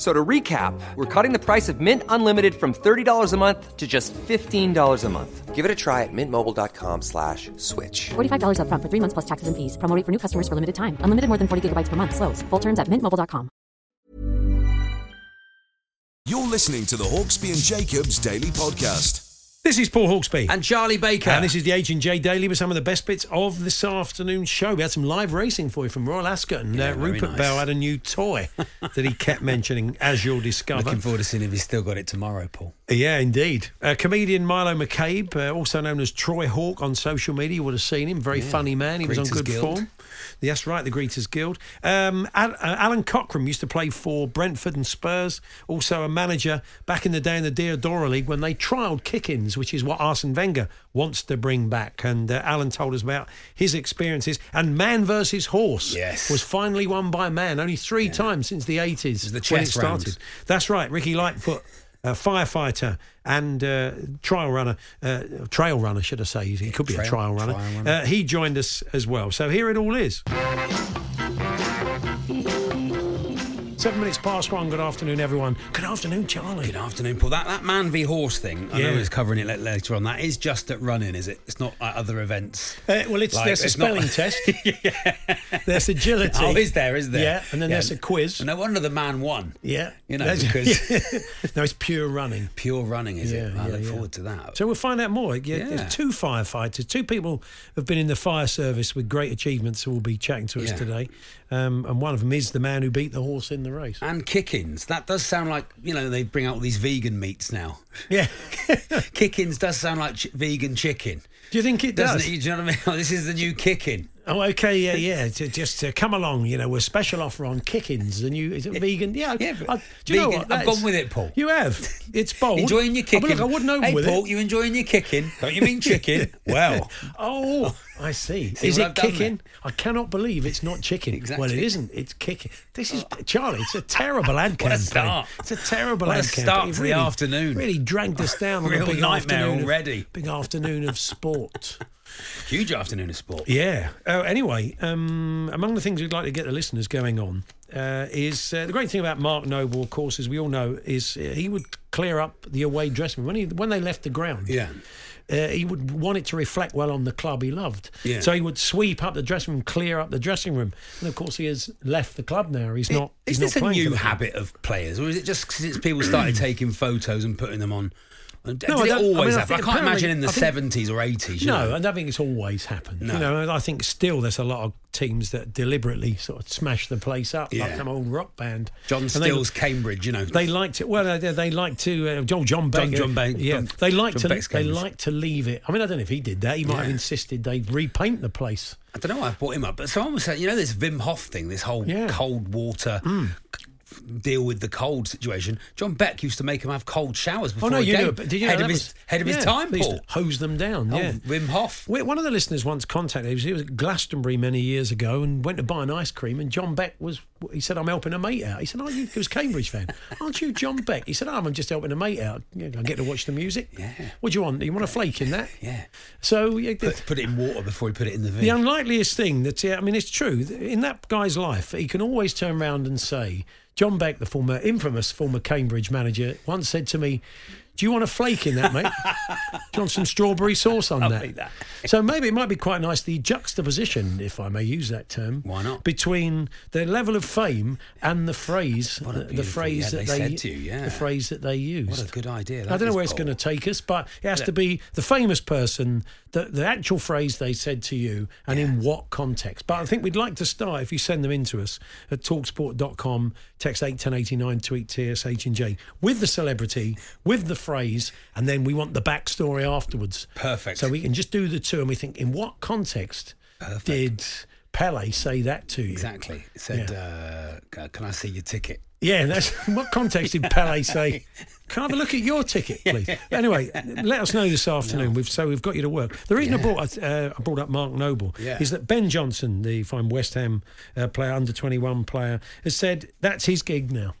F- So to recap, we're cutting the price of Mint Unlimited from $30 a month to just $15 a month. Give it a try at mintmobile.com slash switch. $45 upfront for three months plus taxes and fees. Promo rate for new customers for limited time. Unlimited more than 40 gigabytes per month. Slows. Full terms at mintmobile.com. You're listening to the Hawksby and Jacobs Daily Podcast. This is Paul Hawksby. And Charlie Baker. And this is the H&J Daily with some of the best bits of this afternoon's show. We had some live racing for you from Royal Ascot and Yeah, uh, Rupert nice. Bell had a new toy that he kept mentioning, as you'll discover. Looking forward to seeing if he's still got it tomorrow, Paul. Yeah, indeed. Uh, comedian Milo McCabe, uh, also known as Troy Hawk on social media, you would have seen him. Very funny man. He was on good Guild. form. That's right, the Greeters Guild. Um, uh, Alan Cockram used to play for Brentford and Spurs. Also a manager back in the day in the Diadora League when they trialled kick-ins, which is what Arsene Wenger wants to bring back. And uh, Alan told us about his experiences. And Man versus Horse Yes. was finally won by Man only three times since the 80s the when it chess round. started. That's right, Ricky Lightfoot. A firefighter and uh, trial runner, uh, trail runner, should I say? He could be a trail- trial runner. trial runner. Uh, he joined us as well. So here it all is. Seven minutes past one. Good afternoon, everyone. Good afternoon, Charlie. Good afternoon, Paul. That that man v horse thing, I know Yeah. he's covering it later on. That is just at running, is it? It's not at other events. Uh, well, it's Like, there's a it's not- spelling test. There's agility. Oh, is there? Is there? Yeah, and then there's a quiz. No wonder the man won. Yeah, You know, That's- because- no, it's pure running. Pure running, is it? Yeah, I look yeah. forward to that. So we'll find out more. Yeah, Yeah. There's two firefighters, two people who have been in the fire service with great achievements who will be chatting to us Yeah. today. Um, and one of them is the man who beat the horse in the race. and kick-ins. That does sound like you know they bring out all these vegan meats now. Yeah. kick-ins does sound like ch- vegan chicken, Do you think it doesn't does? it? Do you know what I mean? this is the new kick-in. Oh, okay, yeah, yeah. To, just to come along, you know, we're special offer on kick-ins. The new is it vegan? Yeah, Yeah, I, do you know what? I've gone with it, Paul. You have. It's bold. Enjoying your Oh, kicking. but look, I wouldn't know Hey, with Paul, it. you enjoying your kicking? Don't you mean chicken? well, Oh, I see. See is it kicking? I cannot believe it's not chicken. Exactly. Well, it isn't. It's kicking. This is oh. Charlie. It's a terrible ad What a campaign. start. It's a terrible What a ad campaign. start It to the afternoon. Really dragged us down on Real a big nightmare afternoon of- already. big afternoon of sport. Huge afternoon of sport. Yeah. Oh, anyway, um, among the things we'd like to get the listeners going on uh, is uh, the great thing about Mark Noble, of course, as we all know, is uh, he would clear up the away dressing room when he when they left the ground. Yeah. Uh, he would want it to reflect well on the club he loved. Yeah. So he would sweep up the dressing room, clear up the dressing room, and of course he has left the club now. He's not. Is he's this not a new habit of players, or is it just since people started taking photos and putting them on? Did No, I it don't- I mean, always I? I, can't imagine in the think- seventies or eighties. No, I don't think it's always happened. No. You know, I think still there's a lot of teams that deliberately sort of smash the place up, yeah. like Yeah. some old rock band. John And they- Cambridge. You know, They liked it. Well, they, they like to. Uh, John John Beck. John- John Beck- Yeah, John- they liked John to. Beck's They Cambridge. like to leave it. I mean, I don't know if he did that. He might have insisted they repaint the place. I don't know why I brought him up, but someone was saying, you know, this Wim Hof thing, this whole Yeah. Mm. cold water deal with the cold situation. John Beck used to make him have cold showers before oh no, a you game. knew. it, did you head of his was- head of his time, Paul. hose them down. Oh, yeah. Wim Hof. One of the listeners once contacted us. He was at Glastonbury many years ago and went to buy an ice cream. And John Beck was. He said, "I'm helping a mate out." He said, "Aren't you?" He was a Cambridge fan. Aren't you John Beck? He said, oh, "I'm just helping a mate out. I get to watch the music." Yeah. What do you want? You want a flake in that? Yeah. So yeah, Put, put it in water before he put it in the vein. the unlikeliest thing that I mean, it's true in that guy's life. He can always turn around and say, "John Beck, the former infamous former Cambridge manager, once said to me." Do you want a flake in that, mate? Do you want some strawberry sauce on that? that. So maybe it might be quite nice the juxtaposition, if I may use that term. Why not? Between the level of fame and the phrase, the, phrase yeah, that they they, said to you, yeah. the phrase that they used. What a good idea. I don't know where it's going to take us, but it has to be the famous person, the, the actual phrase they said to you, and in what context. But I think we'd like to start, if you send them in to us at talksport.com, text 81089, tweet TSH and J, with the celebrity, with the phrase, and then we want the backstory afterwards. Perfect. So we can just do the two, and we think, in what context did Pele say that to you? Exactly. It said, uh, "Can I see your ticket?" Yeah, that's in what context did Pele say? Can I have a look at your ticket, please? Anyway, let us know this afternoon. We've so we've got you to work. The reason I brought uh, I brought up Mark Noble Yeah. is that Ben Johnson, the fine West Ham uh, player, under twenty one player, has said that's his gig now.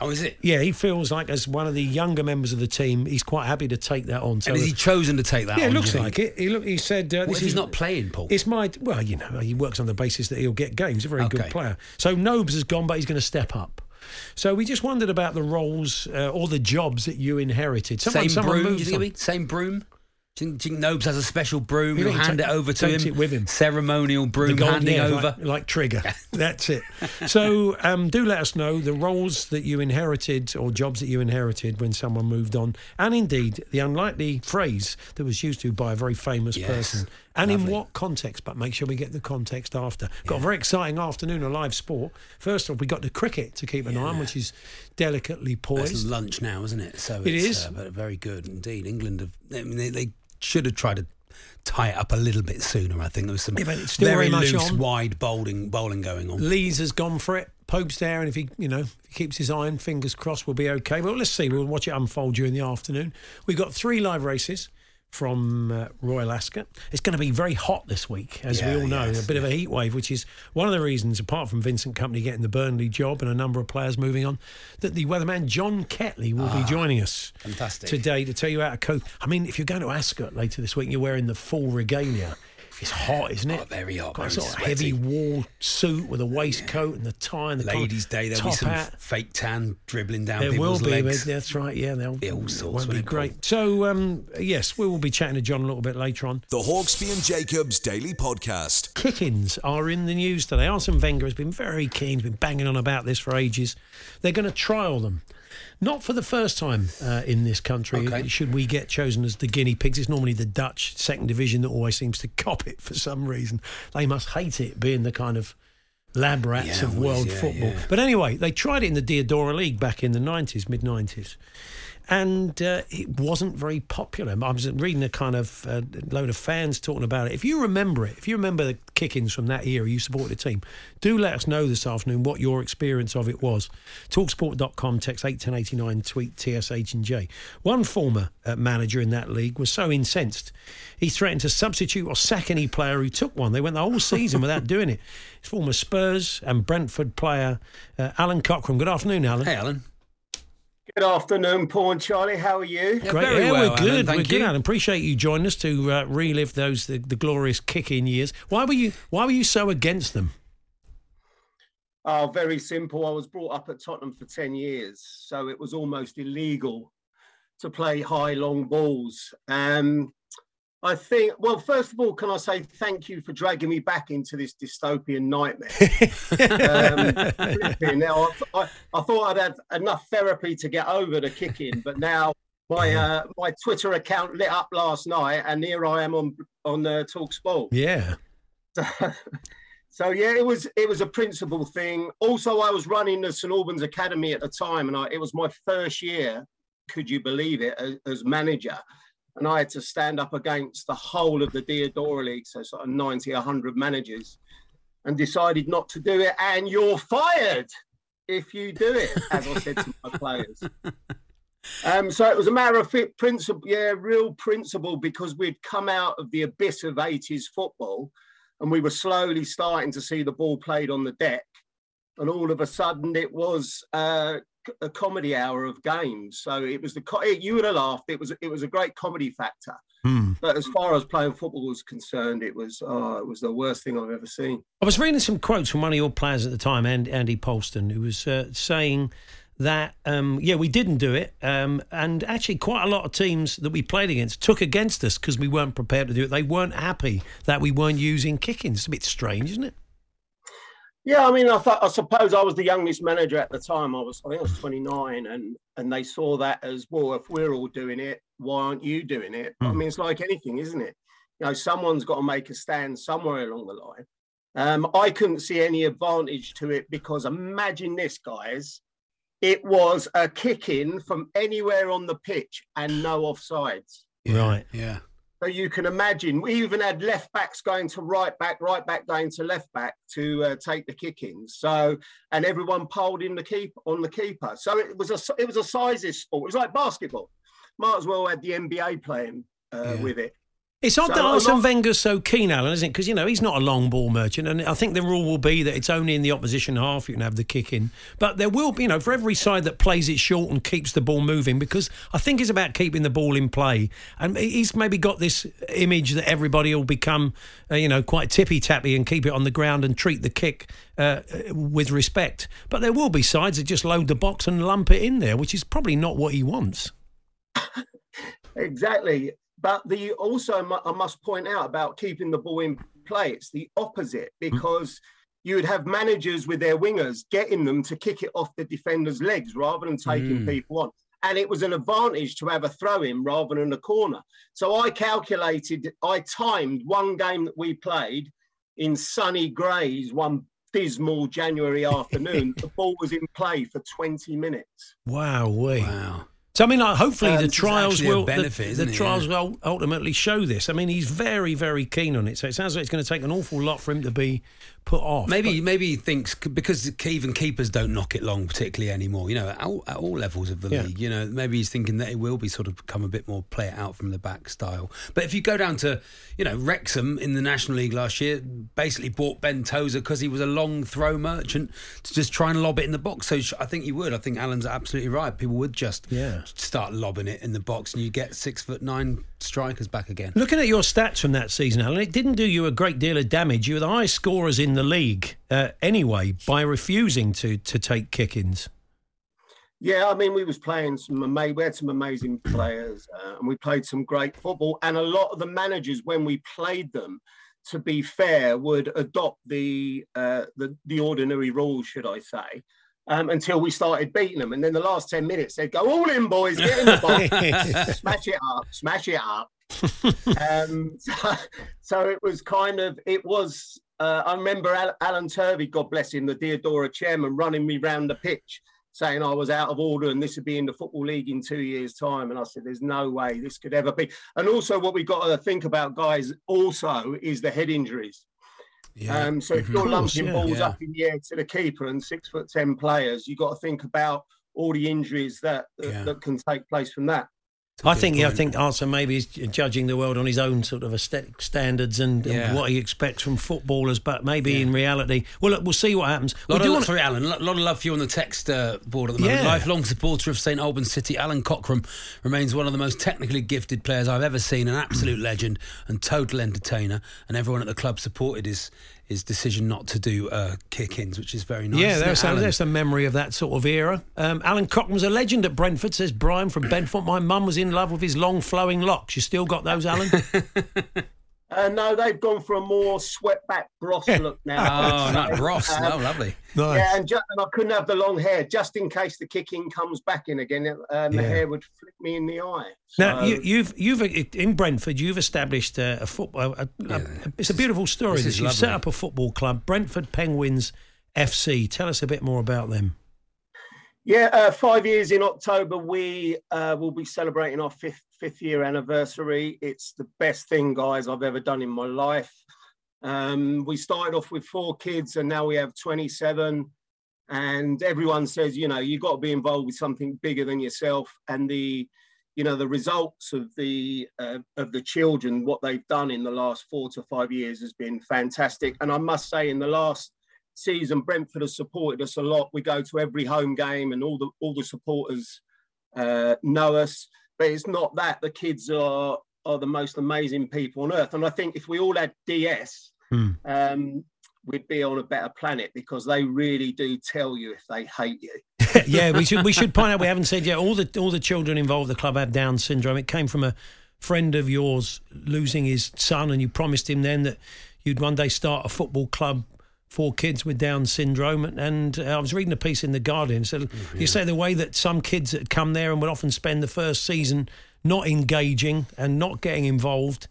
Oh, is it? Yeah, he feels like as one of the younger members of the team, he's quite happy to take that on. So And has he chosen to take that? yeah, it on, do looks like it. He look, he said uh, What this if he's is not playing, Paul? It's my well, you know, he works on the basis that he'll get games. He's a very good player. So Nobes has gone, but he's going to step up. So we just wondered about the roles uh, or the jobs that you inherited. Someone, Same someone broom? Do you think it'll be same broom? Do you think, do you think Nobes has a special broom? You He'll hand ta- it over to him. it with him? Ceremonial broom gold- handing yeah, over. like, like Trigger. That's it. So um, do let us know the roles that you inherited or jobs that you inherited when someone moved on, and indeed the unlikely phrase that was used to by a very famous Yes. person, and in what context. But make sure we get the context after. Got a very exciting afternoon of live sport. First off, we got the cricket to keep an eye on, which is delicately It's poised. lunch now, isn't it? So It it's, is. Uh, but very good indeed. England have. I mean, they, they should have tried to tie it up a little bit sooner. I think there was some Yeah, but very very much loose, on. wide bowling bowling going on. Lees has gone for it. Pope's there, and if he, you know, if he keeps his eye on, fingers crossed, we'll be okay. Well, let's see. We'll watch it unfold during the afternoon. We've got three live races from uh, Royal Ascot. It's going to be very hot this week, as we all know. yes, a bit of a heat wave, which is one of the reasons, apart from Vincent Kompany getting the Burnley job and a number of players moving on, that the weatherman John Ketley will be joining us Ah, fantastic. today to tell you how to cope. I mean, if you're going to Ascot later this week, and you're wearing the full regalia. It's hot, isn't it? Oh, very hot, Got a very sort of heavy wool suit with a waistcoat and the tie and the collar- Ladies' Day, there'll top be some hat. fake tan dribbling down There will be, legs. But, that's right. Yeah, they'll Be all sorts, Won't won't be it, Paul? great. So, um, yes, we will be chatting to John a little bit later on. The Hawksby and Jacobs Daily Podcast. Kick-ins are in the news today. Arsene Wenger has been very keen, he's been banging on about this for ages. They're going to trial them. Not for the first time uh, in this country. Okay. Should we get chosen as the guinea pigs? It's normally the Dutch second division that always seems to cop it for some reason. They must hate it being the kind of lab rats Yeah, of world yeah, football. yeah. But anyway, they tried it in the Diadora League back in the 90s, mid 90s. And uh, it wasn't very popular. I was reading a kind of uh, load of fans talking about it. If you remember it, if you remember the kick-ins from that era, you supported the team, do let us know this afternoon what your experience of it was. Talksport.com, text 81089, tweet TSH and J. One former uh, manager in that league was so incensed, he threatened to substitute or sack any player who took one. They went the whole season without doing it. It's former Spurs and Brentford player uh, Alan Cockram. Good afternoon, Alan. Hey, Alan. Good afternoon, Paul and Charlie. How are you? Yeah, Great, very yeah, well, we're good. Alan, thank we're good, you. Alan. Appreciate you joining us to uh, relive those the, the glorious kick-in years. Why were you Why were you so against them? Oh, very simple. I was brought up at Tottenham for 10 years, so it was almost illegal to play high, long balls. Um, I think, well, first of all, can I say thank you for dragging me back into this dystopian nightmare? um, now, I, I, I thought I'd had enough therapy to get over the kicking, but now my uh, my Twitter account lit up last night, and here I am on on uh, Talk Sport. Yeah, So yeah, it was it was a principal thing. Also, I was running the St Albans Academy at the time, and I, it was my first year. Could you believe it? As, as manager, and I had to stand up against the whole of the Diadora League, so sort of 90, 100 managers, and decided not to do it. And you're fired if you do it, as I said to my players. Um, so it was a matter of principle, yeah, real principle, because we'd come out of the abyss of 80s football and we were slowly starting to see the ball played on the deck. And all of a sudden, it was uh, a comedy hour of games. So it was the co- you would have laughed. It was it was a great comedy factor. Hmm. But as far as playing football was concerned, it was oh, it was the worst thing I've ever seen. I was reading some quotes from one of your players at the time, and Andy Polston, who was uh, saying that um, yeah we didn't do it, um, and actually quite a lot of teams that we played against took against us because we weren't prepared to do it. They weren't happy that we weren't using kickings. It's a bit strange, isn't it? Yeah, I mean, I thought I suppose I was the youngest manager at the time. I was, I think, I was 29, and and they saw that as well. If we're all doing it, why aren't you doing it? I Hmm. mean, it's like anything, isn't it? You know, someone's got to make a stand somewhere along the line. Um, I couldn't see any advantage to it because imagine this, guys. It was a kick in from anywhere on the pitch and no offsides. Right. Yeah. So you can imagine, we even had left backs going to right back, right back going to left back to uh, take the kickings. So, and everyone poled in the keep on the keeper. So it was a it was a sizes sport. It was like basketball. Might as well had the NBA playing uh, Yeah. with it. It's odd So that Arsene Wenger's so keen, Alan, isn't it? Because you know he's not a long ball merchant, and I think the rule will be that it's only in the opposition half you can have the kick in. But there will be, you know, for every side that plays it short and keeps the ball moving, because I think it's about keeping the ball in play. And he's maybe got this image that everybody will become, uh, you know, quite tippy tappy and keep it on the ground and treat the kick uh, with respect. But there will be sides that just load the box and lump it in there, which is probably not what he wants. Exactly. But the also I must point out about keeping the ball in play. It's the opposite because you would have managers with their wingers getting them to kick it off the defender's legs rather than taking Mm. people on. And it was an advantage to have a throw in rather than a corner. So I calculated, I timed one game that we played in sunny Grays one dismal January afternoon. the ball was in play for 20 minutes. Wow, we. Wow. So I mean, like, hopefully Um, the trials will benefit, the, the trials Yeah. will ultimately show this. I mean, he's very, very keen on it. So it sounds like it's going to take an awful lot for him to be put off. Maybe But- maybe he thinks because even keepers don't knock it long particularly anymore. You know, at all, at all levels of the Yeah. league. You know, maybe he's thinking that it will be sort of become a bit more play it out from the back style. But if you go down to, you know, Wrexham in the National League last year, basically bought Ben Tozer because he was a long throw merchant to just try and lob it in the box. So I think he would. I think Alan's absolutely right. People would just Yeah. start lobbing it in the box, and you get six foot nine strikers back again. Looking at your stats from that season, Alan, it didn't do you a great deal of damage. You were the highest scorers in the league uh, anyway by refusing to to take kick-ins. Yeah, I mean, we was playing some ama- we had some amazing players, uh, and we played some great football. And a lot of the managers, when we played them, to be fair, would adopt the uh, the, the ordinary rules, should I say, um, until we started beating them. And then the last ten minutes, they'd go, "All in, boys, get in the box, smash it up, smash it up." um, so, so it was kind of it was. Uh, I remember Al- Alan Turvey, God bless him, the Diadora chairman, running me round the pitch, saying I was out of order and this would be in the football league in two years' time. And I said, "There's no way this could ever be." And also, what we've got to think about, guys, also is the head injuries. Yeah. Um, so if Mhm. you're course, lumping yeah. balls Yeah. up in the air to the keeper and six foot ten players, you've got to think about all the injuries that that, that can take place from that. I think, yeah, I think Arsene maybe is judging the world on his own sort of aesthetic standards and, and what he expects from footballers, but maybe Yeah. in reality, well, look, we'll see what happens. A lot We of love for Alan. A lot of love for you on the text uh, board at the moment. Yeah. Lifelong supporter of St Albans City, Alan Cockram remains one of the most technically gifted players I've ever seen, an absolute legend and total entertainer. And everyone at the club supported his his decision not to do uh, kick-ins, which is very nice. Yeah, there's a, there's memory of that sort of era. Um, Alan Cockram's a legend at Brentford, says Brian from Bedford. My mum was in love with his long flowing locks. You still got those, Alan? Uh, no, they've gone for a more swept back Bros look now. Oh, not Ross. Um, oh, lovely. nice. Yeah, and, ju- and I couldn't have the long hair just in case the kicking comes back in again. Um, The hair would flick me in the eye. Now So- you, you've you've in Brentford you've established a, a football. A, a, Yeah, it's a beautiful story. this That is you've set up a football club, Brentford Penguins FC. Tell us a bit more about them. Yeah, uh, five years in October, we uh, will be celebrating our fifth fifth year anniversary. It's the best thing, guys, I've ever done in my life. Um, we started off with four kids, and now we have twenty seven. And everyone says, you know, you've got to be involved with something bigger than yourself. And the, you know, the results of the uh, of the children, what they've done in the last four to five years, has been fantastic. And I must say, in the last season, Brentford has supported us a lot. We go to every home game, and all the all the supporters uh, know us. But it's not that the kids are are the most amazing people on earth. And I think if we all had DS, Hmm. um, we'd be on a better planet because they really do tell you if they hate you. yeah, we should we should point out we haven't said yet. All the all the children involved the club have Down syndrome. It came from a friend of yours losing his son, and you promised him then that you'd one day start a football club for kids with Down syndrome. And uh, I was reading a piece in the Guardian. So Mm-hmm. you say the way that some kids that come there and would often spend the first season not engaging and not getting involved,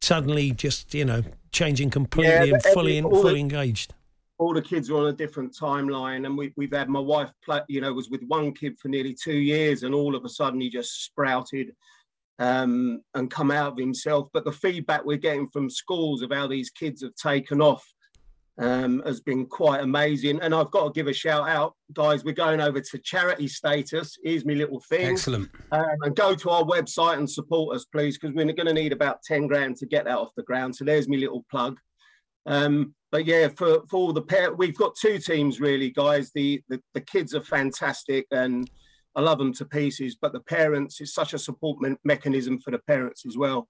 suddenly just you know changing completely Yeah, and every- fully fully the- engaged. all the kids are on a different timeline and we, we've had my wife play, you know was with one kid for nearly two years and all of a sudden he just sprouted um, and come out of himself but the feedback we're getting from schools of how these kids have taken off um, has been quite amazing and i've got to give a shout out guys we're going over to charity status here's my little thing Excellent. um, and go to our website and support us, please, because we're going to need about 10 grand to get that off the ground. So there's my little plug. Um, but yeah, for, for all the pair, we've got two teams really, guys. The, the the kids are fantastic and I love them to pieces. But the parents is such a support me- mechanism for the parents as well.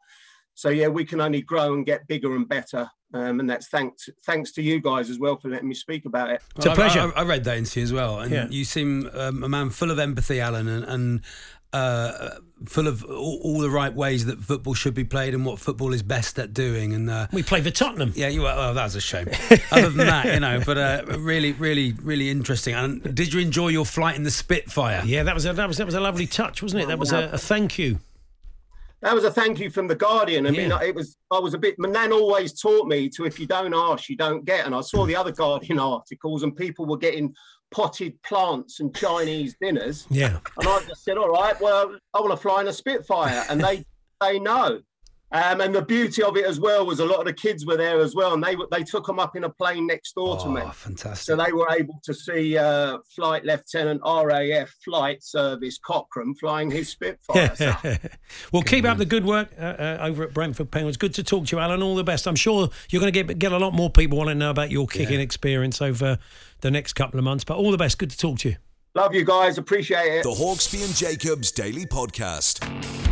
So yeah, we can only grow and get bigger and better, um, and that's thanks thanks to you guys as well for letting me speak about it. It's a pleasure. I, I read that into you as well, and Yeah. you seem um, a man full of empathy, Alan, and, and uh, full of all, all the right ways that football should be played and what football is best at doing. And uh, We play for Tottenham. yeah, you. Well, that was a shame. Other than that, you know, but uh, really, really, really interesting. And did you enjoy your flight in the Spitfire? Yeah, that was a, that was that was a lovely touch, wasn't it? That was a, a thank you. That was a thank you from the Guardian. I mean, Yeah. it was I was a bit. My nan always taught me to if you don't ask, you don't get. And I saw the other Guardian articles, and people were getting potted plants and Chinese dinners. Yeah. And I just said, all right, well, I want to fly in a Spitfire, and they they know. Um, and the beauty of it as well was a lot of the kids were there as well, and they they took them up in a plane next door to me. Oh, fantastic. So they were able to see uh, Flight Lieutenant RAF Flight Service Cockram flying his Spitfire. So- well, keep up the good work uh, uh, over at Brentford Penguins. Good to talk to you, Alan. All the best. I'm sure you're going to get get a lot more people want to know about your kicking experience over the next couple of months. But all the best. Good to talk to you. Love you guys. Appreciate it. The Hawksby and Jacobs Daily Podcast.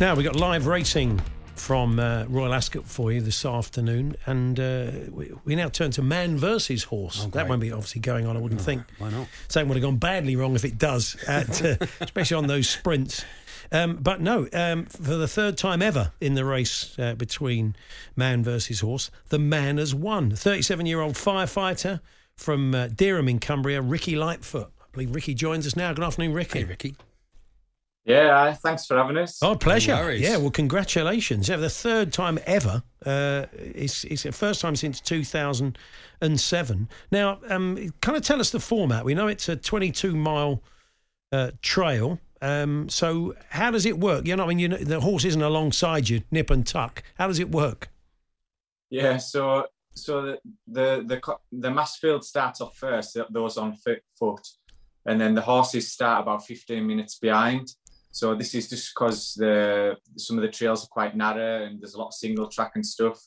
Now we've got live racing from uh, Royal Ascot for you this afternoon, and uh, we, we now turn to man versus horse. that great. won't be obviously going on, I wouldn't think. why not? Something would have gone badly wrong if it does, at, uh, especially on those sprints. Um, but no, um, for the third time ever in the race uh, between man versus horse, the man has won. 37 year old firefighter from uh, Dearham in Cumbria, Ricky Lightfoot. I believe Ricky joins us now. Good afternoon, Ricky. Hey, Ricky. Yeah, thanks for having us. Oh, pleasure. worries. yeah, well, congratulations. Yeah, the third time ever. Uh, it's, it's the first time since 2007. Now, um, kind of tell us the format. We know it's a 22 mile uh, trail. Um, so, how does it work? You know, I mean, you know, the horse isn't alongside you, nip and tuck. How does it work? Yeah, so so the the the, co- the mass field starts off first, those on foot, foot, and then the horses start about 15 minutes behind. So this is just because the some of the trails are quite narrow and there's a lot of single track and stuff.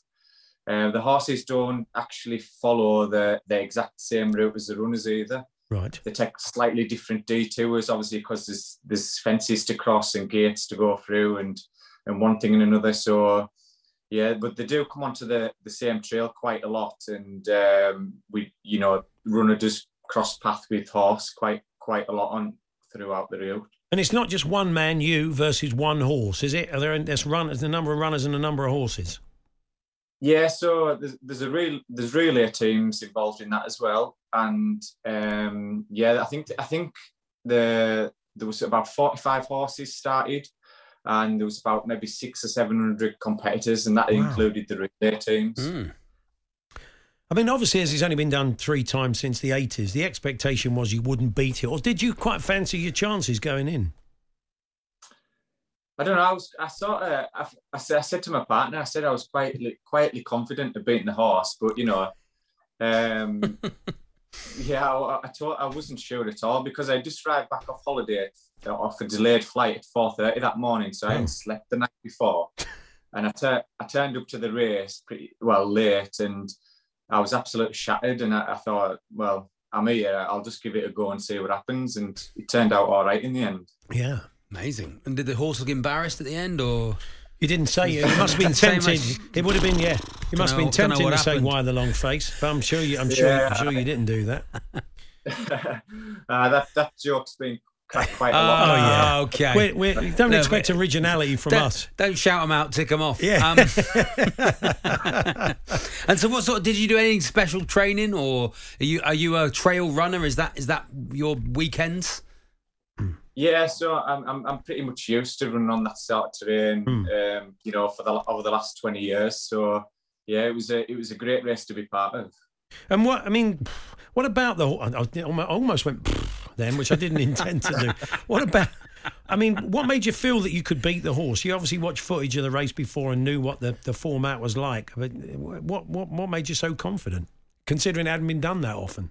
Uh, the horses don't actually follow the the exact same route as the runners either. Right. They take slightly different detours, obviously, because there's there's fences to cross and gates to go through, and and one thing and another. So yeah, but they do come onto the the same trail quite a lot, and um, we you know runner does cross path with horse quite quite a lot on throughout the route. And it's not just one man, you versus one horse, is it? Are there there's runners, a number of runners and a number of horses? Yeah, so there's, there's a real there's relay teams involved in that as well, and um, yeah, I think I think the there was about 45 horses started, and there was about maybe six or seven hundred competitors, and that Wow. included the relay teams. Mm. I mean, obviously, as it's only been done three times since the 80s, the expectation was you wouldn't beat it. Or did you quite fancy your chances going in? I don't know. I was I sort of I, I, said, I said to my partner, I said I was quietly quietly confident of beating the horse, but you know, um, yeah, I, I thought I wasn't sure at all because I just arrived back off holiday off a delayed flight at four thirty that morning, so I Oh. hadn't slept the night before, and I tur- I turned up to the race pretty well late, and I was absolutely shattered, and I, I thought, well, I'm here, I'll just give it a go and see what happens, and it turned out all right in the end. Yeah. Amazing. And did the horse look embarrassed at the end, or You didn't say it. You must have been Say tempted. It would have been yeah. You must have been don't know tempted to say why the long face, but I'm sure you. I'm sure. Yeah. I'm sure you didn't do that. uh, that that joke's been cracked quite a Oh, yeah. Okay. We're, we're, don't No, expect originality from don't, us. Don't shout them out, tick them off. Yeah. Um, and so, what sort? Of, did you do any special training, or are you are you a trail runner? Is that is that your weekends? Yeah, so I'm, I'm I'm pretty much used to running on that sort of terrain, Hmm. um, you know, for the over the last twenty years. So yeah, it was a it was a great race to be part of. And what I mean, what about the? I I almost went then, which I didn't intend to do. What about? I mean, what made you feel that you could beat the horse? You obviously watched footage of the race before and knew what the, the format was like. But what what what made you so confident, considering it hadn't been done that often?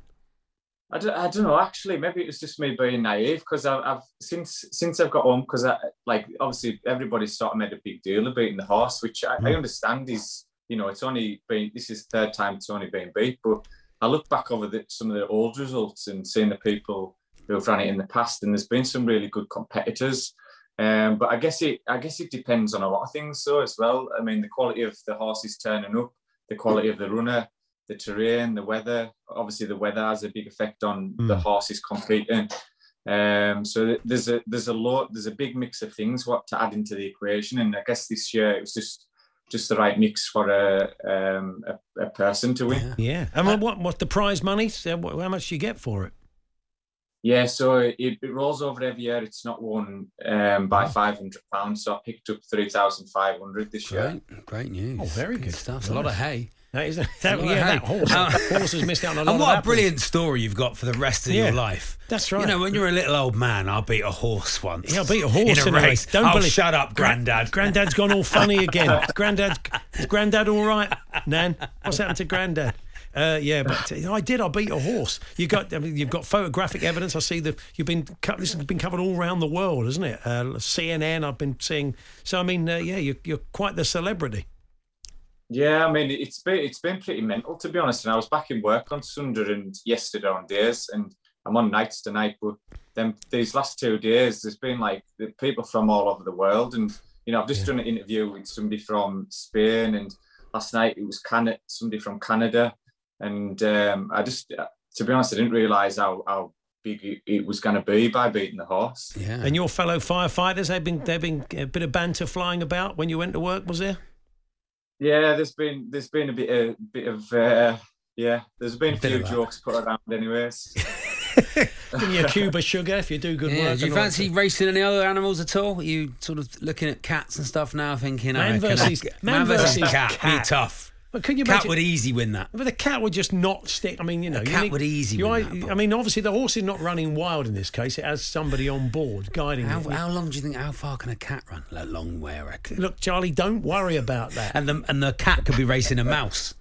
I don't, I don't know. Actually, maybe it was just me being naive because I've, I've since since I've got home because I like obviously everybody's sort of made a big deal of beating the horse, which I, I mm. understand is you know it's only been this is the third time it's only been beat, but I look back over the, some of the old results and seeing the people who have ran it in the past, and there's been some really good competitors. Um, but I guess it I guess it depends on a lot of things so as well. I mean, the quality of the horses turning up, the quality of the runner, the terrain, the weather. Obviously, the weather has a big effect on the horses competing. Um, so there's a there's a lot there's a big mix of things what to add into the equation, and I guess this year it was just just the right mix for a um, a, a person to win. Yeah. And what what, what the prize money? So How much do you get for it? Yeah, so it, it rolls over every year. It's not won um, by five hundred pounds. So I picked up three thousand five hundred this year. Great, great news. Oh, very good. stuff. A lot of hay. That is that, A lot yeah, that horse. Uh, horse has missed out on a lot And what of a apples. brilliant story you've got for the rest of Yeah, your life. that's right. You know, when you're a little old man, I'll beat a horse once. Yeah, I'll beat a horse in a race. Don't oh, believe. shut up, Gran- Grandad. Granddad's gone all funny again. Granddad, is Granddad all right? Nan, what's happened to Granddad? Uh, yeah, but uh, I did. I beat a horse. You got, I mean, you've got photographic evidence. I see that you've been. co- This has been covered all around the world, isn't it? Uh, CNN. I've been seeing. So I mean, uh, yeah, you're, you're quite the celebrity. Yeah, I mean it's been it's been pretty mental to be honest. And I was back in work on Sunday and yesterday on days, and I'm on nights tonight. But then these last two days, there's been like the people from all over the world, and you know I've just done an interview with somebody from Spain, and last night it was Canada, somebody from Canada, and um, I just to be honest, I didn't realise how how big it, it was going to be by beating the horse. Yeah. And your fellow firefighters, they've been they've been a bit of banter flying about when you went to work. Was there? Yeah, there's been there's been a bit a bit of uh, yeah, there's been a Bit few jokes put around, anyways. Give me a cube of sugar if you do good Yeah, work. do you fancy that. racing any other animals at all? Are you sort of looking at cats and stuff now, thinking, Man I reckon versus- that- man versus cat, cat. be tough. But can you Cat imagine? would easy win that. But the cat would just not stick. I mean, you know, you cat need- would easy You, win I, that, I mean, obviously the horse is not running wild in this case. It has somebody on board guiding How, it. how long do you think? How far can a cat run? A long way, I reckon. Look, Charlie, don't worry about that. And the and the cat could be racing a mouse.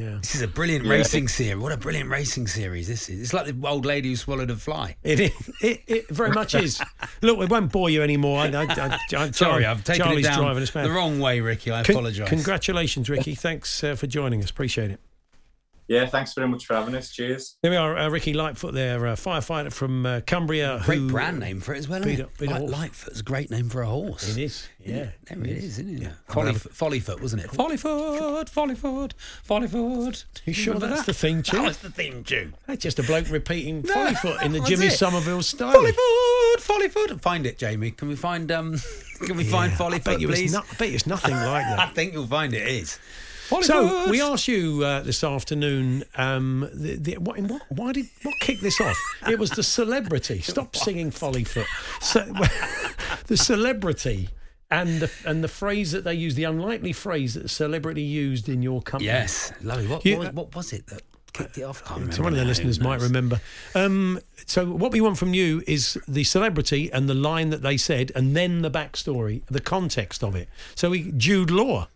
Yeah. This is a brilliant Yeah. racing series. What a brilliant racing series this is. It's like the old lady who swallowed a fly. It, is, it it very much is. Look, we won't bore you anymore. I, I, I, Sorry, I've taken Charlie's it down driving us the wrong way, Ricky. I Con- apologise. Congratulations, Ricky. Thanks uh, for joining us. Appreciate it. Yeah, thanks very much for having us. Cheers. There we are, uh, Ricky Lightfoot, there, uh, firefighter from uh, Cumbria. Great who, brand name for it as well, beat isn't up- it? beat a Light, horse. Lightfoot's a great name for a horse. It is, yeah. There it is, isn't it? Yeah. Follyfoot, Follyfoot, wasn't it? Follyfoot, Follyfoot, Follyfoot. You sure Remember that's that? the theme tune? That's the theme tune. That's just a bloke repeating No, Follyfoot in the Jimmy it. Somerville style. Follyfoot, Follyfoot. Find it, Jamie. Can we find um? Can we find Follyfoot? I bet, you it's please? not, I bet it's nothing like that. I think you'll find it is. So we asked you uh, this afternoon. Um, the, the, what, what, why did what kicked this off? It was the celebrity. Stop singing Follyfoot. So, the celebrity and the and the phrase that they used, the unlikely phrase that the celebrity used in your company. Yes, lovely. What, You- what, was, what was it that kicked it off? Can't. So one of the now, who listeners might remember. Um, so what we want from you is the celebrity and the line that they said, and then the backstory, the context of it. So we Jude Law.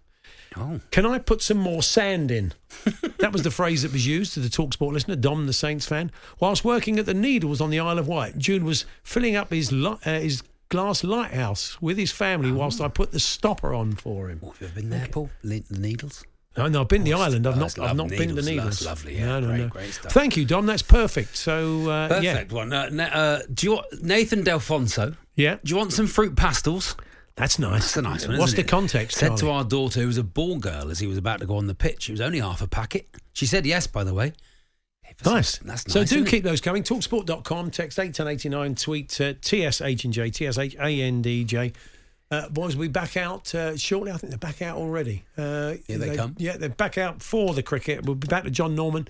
Oh. Can I put some more sand in? that was the phrase that was used to the Talksport listener, Dom, the Saints fan. Whilst working at the Needles on the Isle of Wight, Jude was filling up his li- uh, his glass lighthouse with his family whilst I put the stopper on for him. Oh, have you ever been there, Paul? Lin- The Needles? No, no, I've been to the Oh, island. I've oh, not. I've not lovely. been the Needles, Needles. that's lovely, yeah. No, no, Great, no. great stuff. Thank you, Dom. That's perfect. So uh, Perfect one. Uh, Na- uh, do you want Nathan Delfouneso? yeah, Do you want some Fruit Pastilles? That's nice. That's a nice one. What's isn't the it? context? Said Charlie? to our daughter, who was a ball girl, as he was about to go on the pitch, it was only half a packet. She said yes, by the way. Nice. some- That's nice. so do isn't it? keep those coming. Talksport.com, text 81089, tweet uh, TSH and J, TSH-A-N-D-J. Uh, boys, we back out uh, shortly. I think they're back out already. Uh, Here they come. Yeah, they're back out for the cricket. We'll be back to John Norman.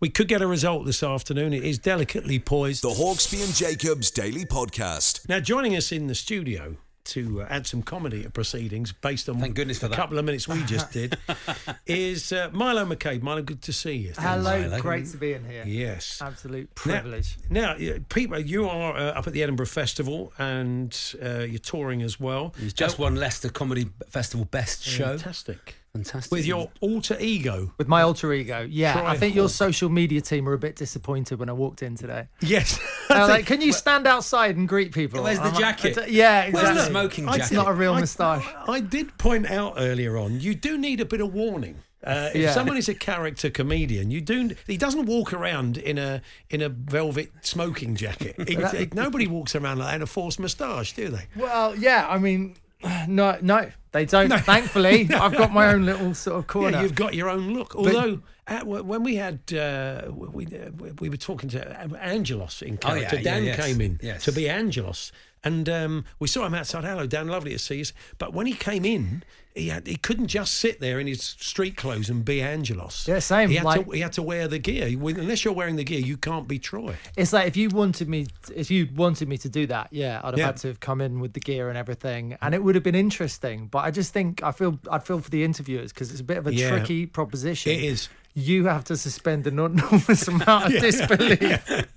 We could get a result this afternoon. It is delicately poised. The Hawksby and Jacobs Daily Podcast. Now, joining us in the studio to uh, add some comedy to proceedings based on Thank goodness for a that. couple of minutes we just did is uh, Milo McCabe. Milo, good to see you. Hello, Milo. great to be in here. Yes. Absolute privilege. Now, now yeah, people, you are uh, up at the Edinburgh Festival and uh, you're touring as well. It was just one Leicester Comedy Festival best show. Fantastic. Fantastic. With your alter ego. With my alter ego, yeah. Try I think your social media team were a bit disappointed when I walked in today. Yes. They were like, can you stand outside and greet people? Where's the I'm jacket? "I d- yeah, Where's the smoking I- It's jacket? not a real I- moustache. I did point out earlier on, you do need a bit of warning. Uh, if Yeah. someone is a character comedian, you do. He doesn't walk around in a in a velvet smoking jacket. He- he- nobody walks around like that in a forced moustache, do they? Well, yeah, I mean, no, no, they don't. No. Thankfully, I've got my own little sort of corner. Yeah, you've got your own look. Although at, when we had uh, we uh, we were talking to Angelos in Oh, yeah, character. yeah, Dan yes, came in yes. to be Angelos, and um, we saw him outside. Hello, Dan. Lovely to see you. But when he came in. He, had, he couldn't just sit there in his street clothes and be Angelos. Yeah, same, He had, like- to, he had to wear the gear. Unless you're wearing the gear, you can't be Troy. It's like if you wanted me, if you wanted me to do that, yeah, I'd have Yeah. had to have come in with the gear and everything, and it would have been interesting. But I just think I feel I'd feel for the interviewers because it's a bit of a Yeah. tricky proposition. It is. You have to suspend an enormous amount of disbelief.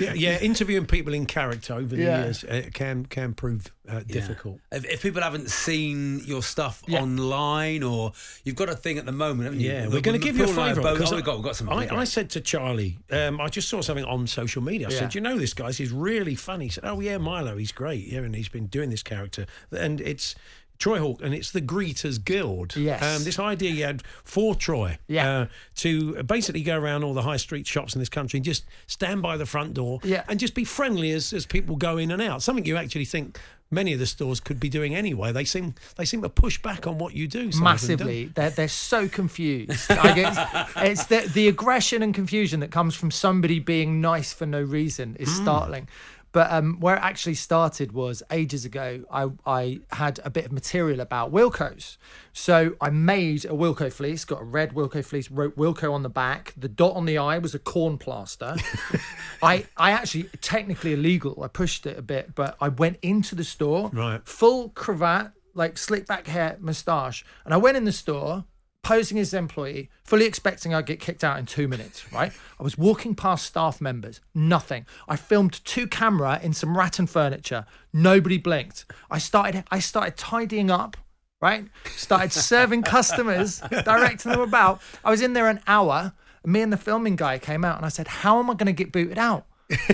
Yeah, yeah. Interviewing people in character over the Yeah. years uh, can can prove uh, Yeah. difficult. If, if people haven't seen your stuff Yeah. online, or you've got a thing at the moment, haven't you? Yeah, The- we're going to give you a Paul and I are flavour. both- because Oh, we've got, we've got some. I, I said to Charlie, um, I just saw something on social media. I Yeah. said, "You know this guy? He's really funny." He said, "Oh yeah, Milo, he's great. Yeah, and he's been doing this character, and it's." Troy Hawk, and it's the Greeters Guild. Yes. Um, this idea you had for Troy Yeah. uh, to basically go around all the high street shops in this country and just stand by the front door Yeah. and just be friendly as, as people go in and out. Something you actually think many of the stores could be doing anyway. They seem they seem to push back on what you do massively. They're they're so confused. I guess it's the the aggression and confusion that comes from somebody being nice for no reason is Hmm. startling. But um, where it actually started was ages ago. I I had a bit of material about Wilko's, so I made a Wilko fleece. Got a red Wilko fleece. Wrote Wilko on the back. The dot on the eye was a corn plaster. I I actually technically illegal. I pushed it a bit, but I went into the store, Right. full cravat, like slick back hair, moustache, and I went in the store posing as an employee, fully expecting I'd get kicked out in two minutes, right? I was walking past staff members, nothing. I filmed two camera in some rattan furniture, nobody blinked. I started I started tidying up, right? Started serving customers, directing them about. I was in there an hour. Me and the filming guy came out and I said, How am I gonna get booted out?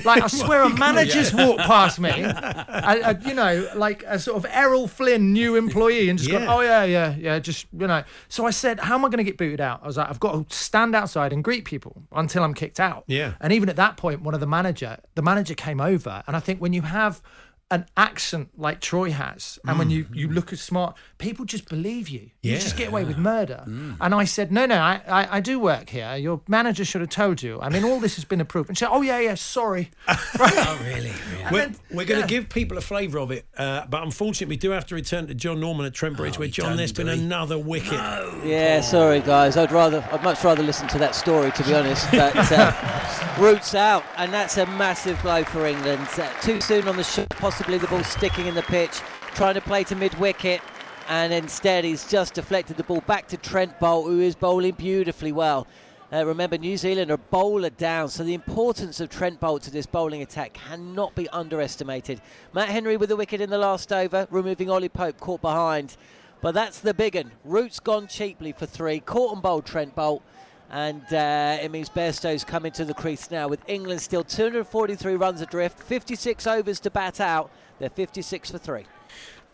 Like I swear, a manager just walked past me, I, I- you know, like a sort of Errol Flynn new employee, and just Yeah. gone, oh yeah, yeah, yeah, just you know. So I said, how am I going to get booted out? I was like, I've got to stand outside and greet people until I'm kicked out. Yeah. And even at that point, one of the manager, the manager came over, and I think when you have an accent like Troy has, and when you you look as smart, people just believe you. You just get away with murder. And I said, no, no, I, I I do work here. Your manager should have told you. I mean, all this has been approved. And she said, oh yeah, yeah, sorry. Oh, really? We're, we're going to give people a flavour of it, uh, but unfortunately, we do have to return to John Norman at Trent Bridge, Oh, where John, there's been do another wicket. Yeah, sorry guys. I'd rather, I'd much rather listen to that story to be honest. But uh, Root's out, and that's a massive blow for England. Uh, too soon on the shot, possibly the ball sticking in the pitch, trying to play to mid wicket, and instead he's just deflected the ball back to Trent Boult, who is bowling beautifully well. Uh, remember, New Zealand are bowler down, so the importance of Trent Boult to this bowling attack cannot be underestimated. Matt Henry with the wicket in the last over, removing Ollie Pope caught behind. But that's the big one. Root's gone cheaply for three. Caught and bowled Trent Boult. And uh, it means Bairstow's coming to the crease now with England still 243 runs adrift, 56 overs to bat out. They're 56 for three.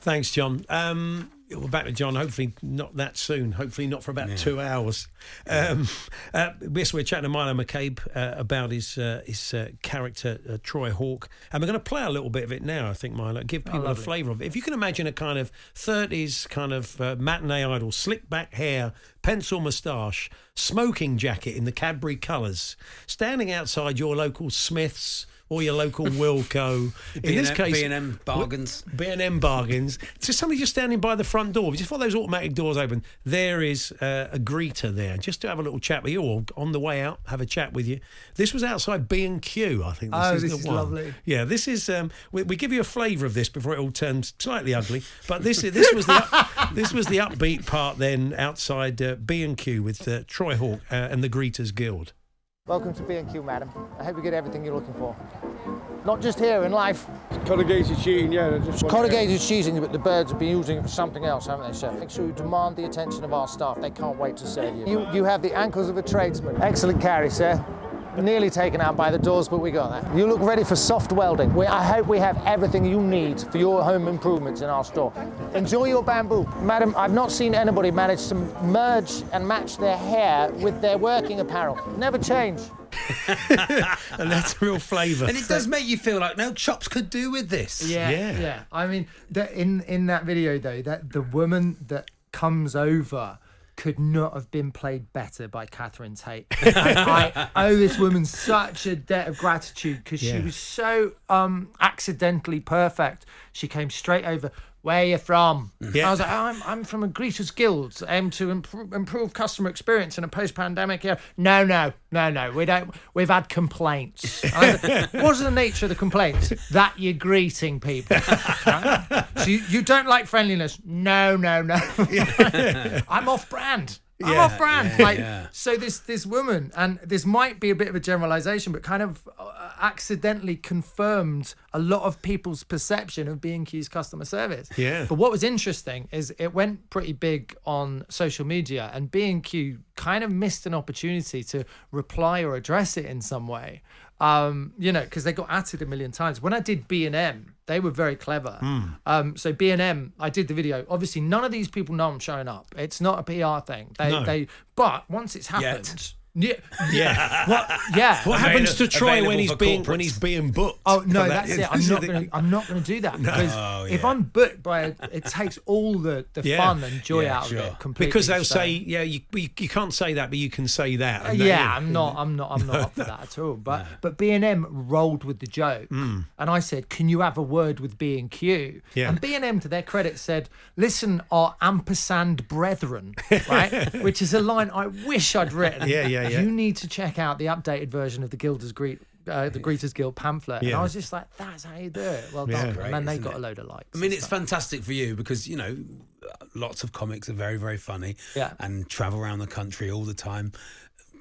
Thanks, John. Um, We're back to John. Hopefully not that soon. Hopefully not for about two hours. Um, uh, yes, we're chatting to Milo McCabe uh, about his uh, his uh, character uh, Troy Hawk, and we're going to play a little bit of it now. I think Milo give people a flavour of it. If you can imagine a kind of thirties kind of uh, matinee idol, slick back hair, pencil moustache, smoking jacket in the Cadbury colours, standing outside your local Smiths. Or your local Wilko. In this B&M case, B&M bargains. B and M bargains. So somebody just standing by the front door, just before those automatic doors open, there is uh, a greeter there, just to have a little chat with you, or on the way out, have a chat with you. This was outside B and Q, I think. This Oh, is this the is one. lovely. Yeah, this is. Um, we, we give you a flavour of this before it all turns slightly ugly. But this this was the up, this was the upbeat part then outside uh, B and Q with uh, Troy Hawk uh, and the Greeters Guild. Welcome to B&Q, madam. I hope you get everything you're looking for. Not just here in life. Corrugated sheeting, yeah. Just It's corrugated sheeting, but the birds have been using it for something else, haven't they, sir? Make sure you demand the attention of our staff. They can't wait to serve you. You, you have the ankles of a tradesman. Excellent carry, sir. Nearly taken out by the doors, but we got that. You look ready for soft welding. We, I hope we have everything you need for your home improvements in our store. Enjoy your bamboo. Madam, I've not seen anybody manage to merge and match their hair with their working apparel. Never change. and that's real flavour. And it does make you feel like no chops could do with this. Yeah, yeah. yeah. I mean, the, in in that video though, that the woman that comes over could not have been played better by Catherine Tate. I owe this woman such a debt of gratitude because Yeah. she was so um accidentally perfect. She came straight over. Where are you from? Mm-hmm. Yeah. I was like, oh, I'm, I'm from a Greeters Guild, aim to improve, improve customer experience in a post-pandemic era. No, no, no, no. We don't. We've had complaints. And I was like, What's the nature of the complaints? That you're greeting people. Right? So you, you don't like friendliness? No, no, no. I'm off brand. I'm Yeah, off brand. yeah, like yeah. so, this this woman, and this might be a bit of a generalization, but kind of uh, accidentally confirmed a lot of people's perception of B&Q's customer service. Yeah. But what was interesting is it went pretty big on social media, and B&Q kind of missed an opportunity to reply or address it in some way. Um, you know, because they got at it a million times. When I did B&M, they were very clever. Hmm. Um, so B&M, I did the video. Obviously, none of these people know I'm showing up. It's not a PR thing. They, No. they, but once it's happened, yeah, Yeah. what, yeah. What happens to Troy when he's being when he's being booked? Oh no, that? that's it. I'm not gonna. I'm not gonna do that because Oh, if. I'm booked by, a, it takes all the the Yeah. fun and joy Yeah, out sure. of it completely. because they'll so- say, yeah, you, you you can't say that, but you can say that. Uh, and yeah, I'm not. I'm not. I'm not up for that at all. But but B and M rolled with the joke, and I said, "Can you have a word with B and Q?" Yeah. And B and M, to their credit, said, "Listen, our ampersand brethren, right?" Which is a line I wish I'd written. Yeah, yeah, yeah. You need to check out the updated version of the Gilders Greet. Uh, the Greeters Guild pamphlet, and I was just like, "That's how you do it." Well Yeah. done, Great, and then they got it? a load of likes. I mean, it's stuff. fantastic for you because you know, lots of comics are very, very funny. Yeah. And travel around the country all the time,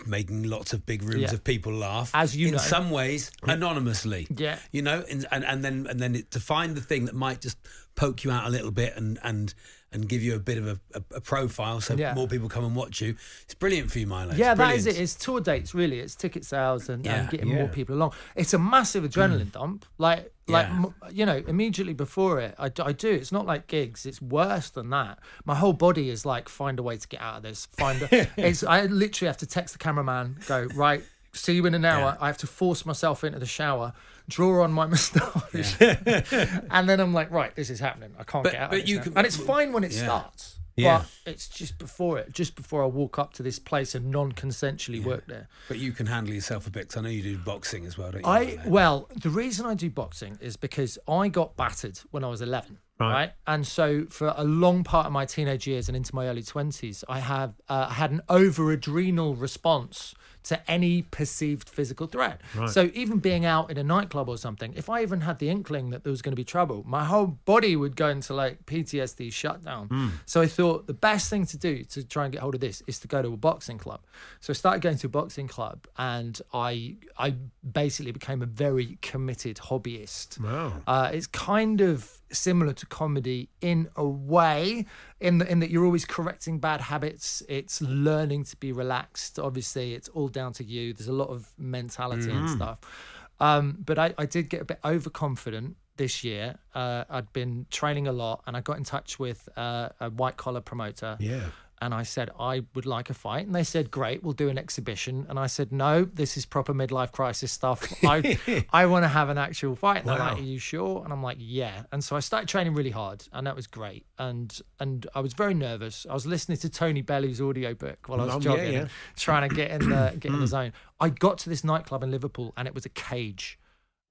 making lots of big rooms Yeah. of people laugh. As you in know. some ways, anonymously. Yeah. You know, and and, and then and then it, to find the thing that might just poke you out a little bit and and and give you a bit of a, a, a profile so Yeah. more people come and watch you. It's brilliant for you, Milo. Yeah, that is it. It's tour dates, really. It's ticket sales and, and getting yeah. more people along. It's a massive adrenaline mm. dump. Like, like Yeah. m- you know, immediately before it, I, d- I do. It's not like gigs. It's worse than that. My whole body is like, find a way to get out of this. Find. A, it's. I literally have to text the cameraman. Go right. See you in an hour. I have to force myself into the shower, draw on my moustache, and then I'm like, right, this is happening. I can't But- get out. but of you now. can- and it's fine when it Yeah. starts. Yeah. But it's just before it, just before I walk up to this place and non-consensually work there. But you can handle yourself a bit 'cause I know you do boxing as well, don't you? I well, the reason I do boxing is because I got battered when I was 11, Right. right? And so for a long part of my teenage years and into my early 20s, I have uh, had an over-adrenal response to any perceived physical threat. Right. So even being out in a nightclub or something, if I even had the inkling that there was going to be trouble, my whole body would go into like PTSD shutdown. So I thought the best thing to do to try and get hold of this is to go to a boxing club. So I started going to a boxing club, and I I basically became a very committed hobbyist. Wow. Uh, it's kind of similar to comedy in a way, in the, in that you're always correcting bad habits. It's learning to be relaxed. Obviously, it's all down to you. There's a lot of mentality and stuff. Um, but I, I did get a bit overconfident this year. Uh, I'd been training a lot, and I got in touch with uh, a white collar promoter. Yeah. And I said I would like a fight, and they said, "Great, we'll do an exhibition." And I said, "No, this is proper midlife crisis stuff. I I want to have an actual fight." And they're like, "Are you sure?" And I'm like, "Yeah." And so I started training really hard, and that was great. And and I was very nervous. I was listening to Tony Bellew's audiobook while I was Um, jogging, yeah. trying to get in the get Mm. in the zone. I got to this nightclub in Liverpool, and it was a cage.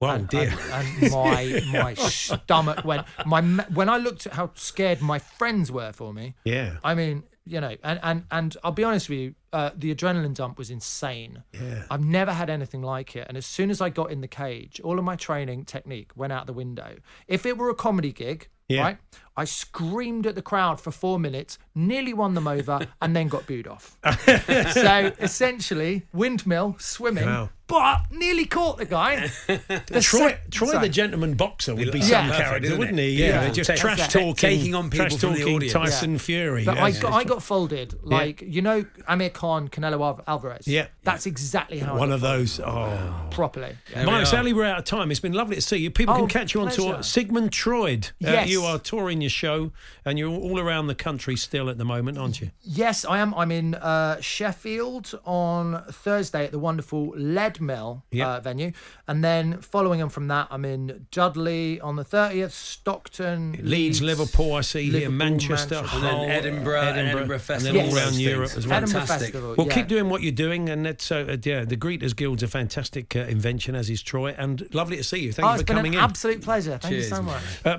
Well, and, dear. And, and my my stomach went. My when I looked at how scared my friends were for me. Yeah. I mean, you know, and and and I'll be honest with you, uh, the adrenaline dump was insane. Yeah. I've never had anything like it. And as soon as I got in the cage, all of my training technique went out the window. If it were a comedy gig, Yeah. right, I screamed at the crowd for four minutes, nearly won them over, and then got booed off. so essentially, windmill swimming, Wow. but nearly caught the guy. The Troy, sec- Troy sorry. the gentleman boxer would be Yeah. some Perfect, character, isn't wouldn't he? Yeah, Yeah. just trash that's talking, taking on people trash from the talking audience. Tyson Yeah. Fury. But yeah. I got, I got folded. Like, you know, Amir Khan, Canelo Al- Alvarez. Yeah. That's exactly how one got of those. Oh. Properly. There we Mike, are. sadly, we're out of time. It's been lovely to see you. People can Oh, catch you on tour. pleasure. Sigmund Troyd. Uh, Yes. you are touring your show, and you're all around the country still at the moment, aren't you? Yes, I am. I'm in uh, Sheffield on Thursday at the wonderful Lead Mill Yep. uh, venue. And then following on from that, I'm in Dudley on the 30th, Stockton, Leeds, Liverpool, I see here, Liverpool, Manchester, Manchester. And then Hull, Edinburgh, and Edinburgh and then Festival, all all around Europe things. as well. Edinburgh Fantastic. Festival. Well, yeah. keep doing what you're doing, and it's uh, yeah, the Greeters Guild's a fantastic uh, invention, as is Troy, and lovely to see you. Thank Oh, you it's for been coming an in. absolute pleasure. Thank Cheers, you so much. Uh,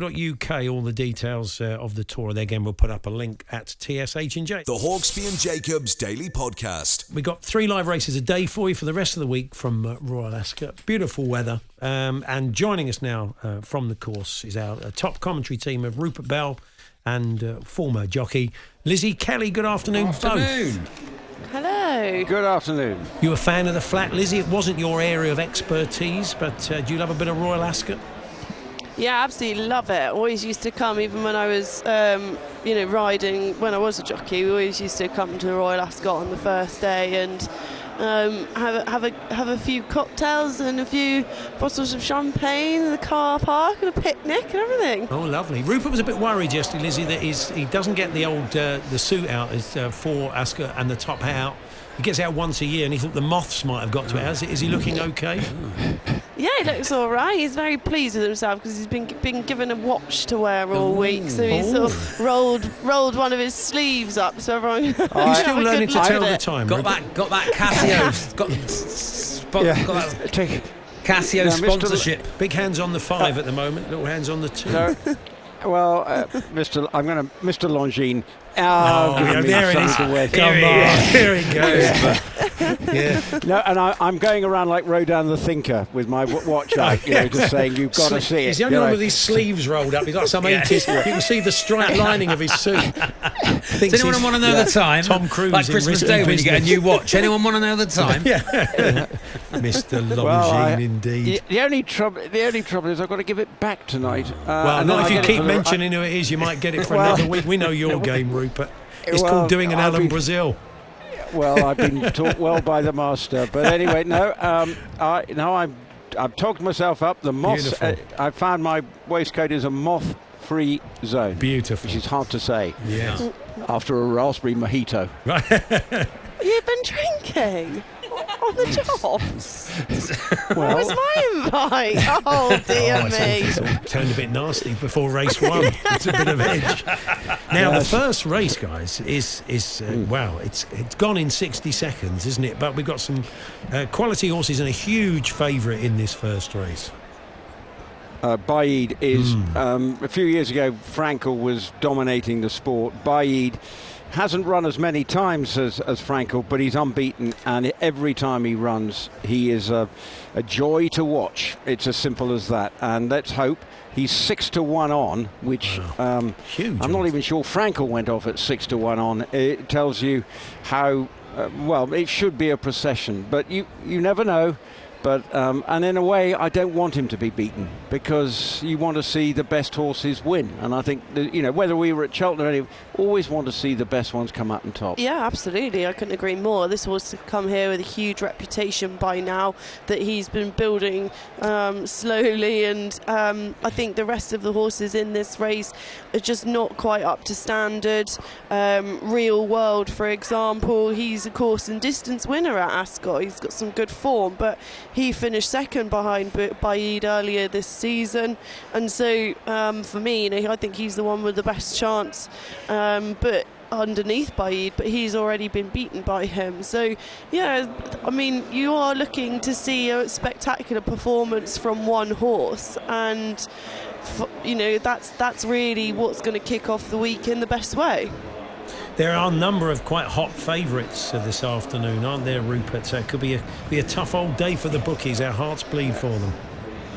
MiloMcCabe.co.uk, all the details uh, of the tour. There again, we'll put up a link at TSH and J. The Hawksbee and Jacobs Daily Podcast. We got three live races a day for you for the rest of the week from uh, Royal Ascot. Beautiful weather. Um, and joining us now uh, from the course is our uh, top commentary team of Rupert Bell and uh, former jockey Lizzie Kelly. Good afternoon, Good Afternoon. Hello. Good afternoon. both. You a fan of the flat, Lizzie? It wasn't your area of expertise, but uh, do you love a bit of Royal Ascot? Yeah, absolutely love it. Always used to come, even when I was, um, you know, riding. When I was a jockey, we always used to come to Royal Ascot on the first day and um, have a, have a have a few cocktails and a few bottles of champagne in the car park and a picnic and everything. Oh, lovely. Rupert was a bit worried yesterday, Lizzie, that he's, he doesn't get the old uh, the suit out as, uh, for Ascot and the top hat out. He gets out once a year, and he thought the moths might have got to it. Is, is he looking okay? Yeah, he looks all right. He's very pleased with himself because he's been been given a watch to wear all week. So he's sort of rolled rolled one of his sleeves up so everyone. He's still learning to tell the time. Got Rupert. that, got that Casio, got, spo- Yeah, got that take Casio Now, Mr. L- sponsorship. Big hands on the five at the moment, little hands on the two. no. Well, uh, Mr. I'm going to Mr. Longine. Oh, Oh, yeah, give there it is. something to. Come on, here he goes. yeah. No, and I, I'm going around like Rodin the Thinker with my w- watch out, you know, just saying you've got to see it. He's the only one know. with his sleeves rolled up. He's like some Yeah. 80s. You can see the striped lining of his suit. Does anyone want to know yeah, the time? Tom Cruise Like Christmas Day when you get a new watch. Anyone want to know the time? yeah. Mr. Longine, Well, I- indeed. The, the only trouble, the only trouble is I've got to give it back tonight. Uh, well, not if I you keep for the- mentioning who it is, you might get it for Well- another week. We know your game, Rupert. It's Well, called doing an Alan Brazil. Well, I've been taught well by the master, but anyway, no. Um, I no, I'm I've talked myself up. The moth. Uh, I found my waistcoat is a moth-free zone. Beautiful. Which is hard to say. Yes. After a raspberry mojito. You've been drinking on the job. Where Well- was my invite? Oh dear Oh, it's, me. turned a bit nasty before race one. it's a bit of edge. Now the first race, guys, is is uh, wow. It's it's gone in sixty seconds, isn't it? But we've got some uh, quality horses and a huge favourite in this first race. Uh, Baaeed is Hmm. um, a few years ago. Frankel was dominating the sport. Baaeed hasn't run as many times as, as Frankel, but he's unbeaten, and every time he runs, he is a, a joy to watch. It's as simple as that. And let's hope he's six to one on, which um, Huge. I'm not even sure Frankel went off at six to one on. It tells you how uh, well it should be a procession, but you you never know. But um, and in a way, I don't want him to be beaten because you want to see the best horses win. And I think that, you know whether we were at Cheltenham, or any- always want to see the best ones come out on top. Yeah, absolutely. I couldn't agree more. This horse has come here with a huge reputation by now that he's been building um, slowly, and um, I think the rest of the horses in this race are just not quite up to standard. Um, Real World, for example, he's a course and distance winner at Ascot. He's got some good form, but he finished second behind Baaeed earlier this season, and so um, for me, you know, I think he's the one with the best chance. Um, but underneath Baaeed, but he's already been beaten by him. So, yeah, I mean, you are looking to see a spectacular performance from one horse, and you know that's that's really what's going to kick off the week in the best way. There are a number of quite hot favourites uh, this afternoon, aren't there, Rupert? So it could be a be a tough old day for the bookies. Our hearts bleed for them.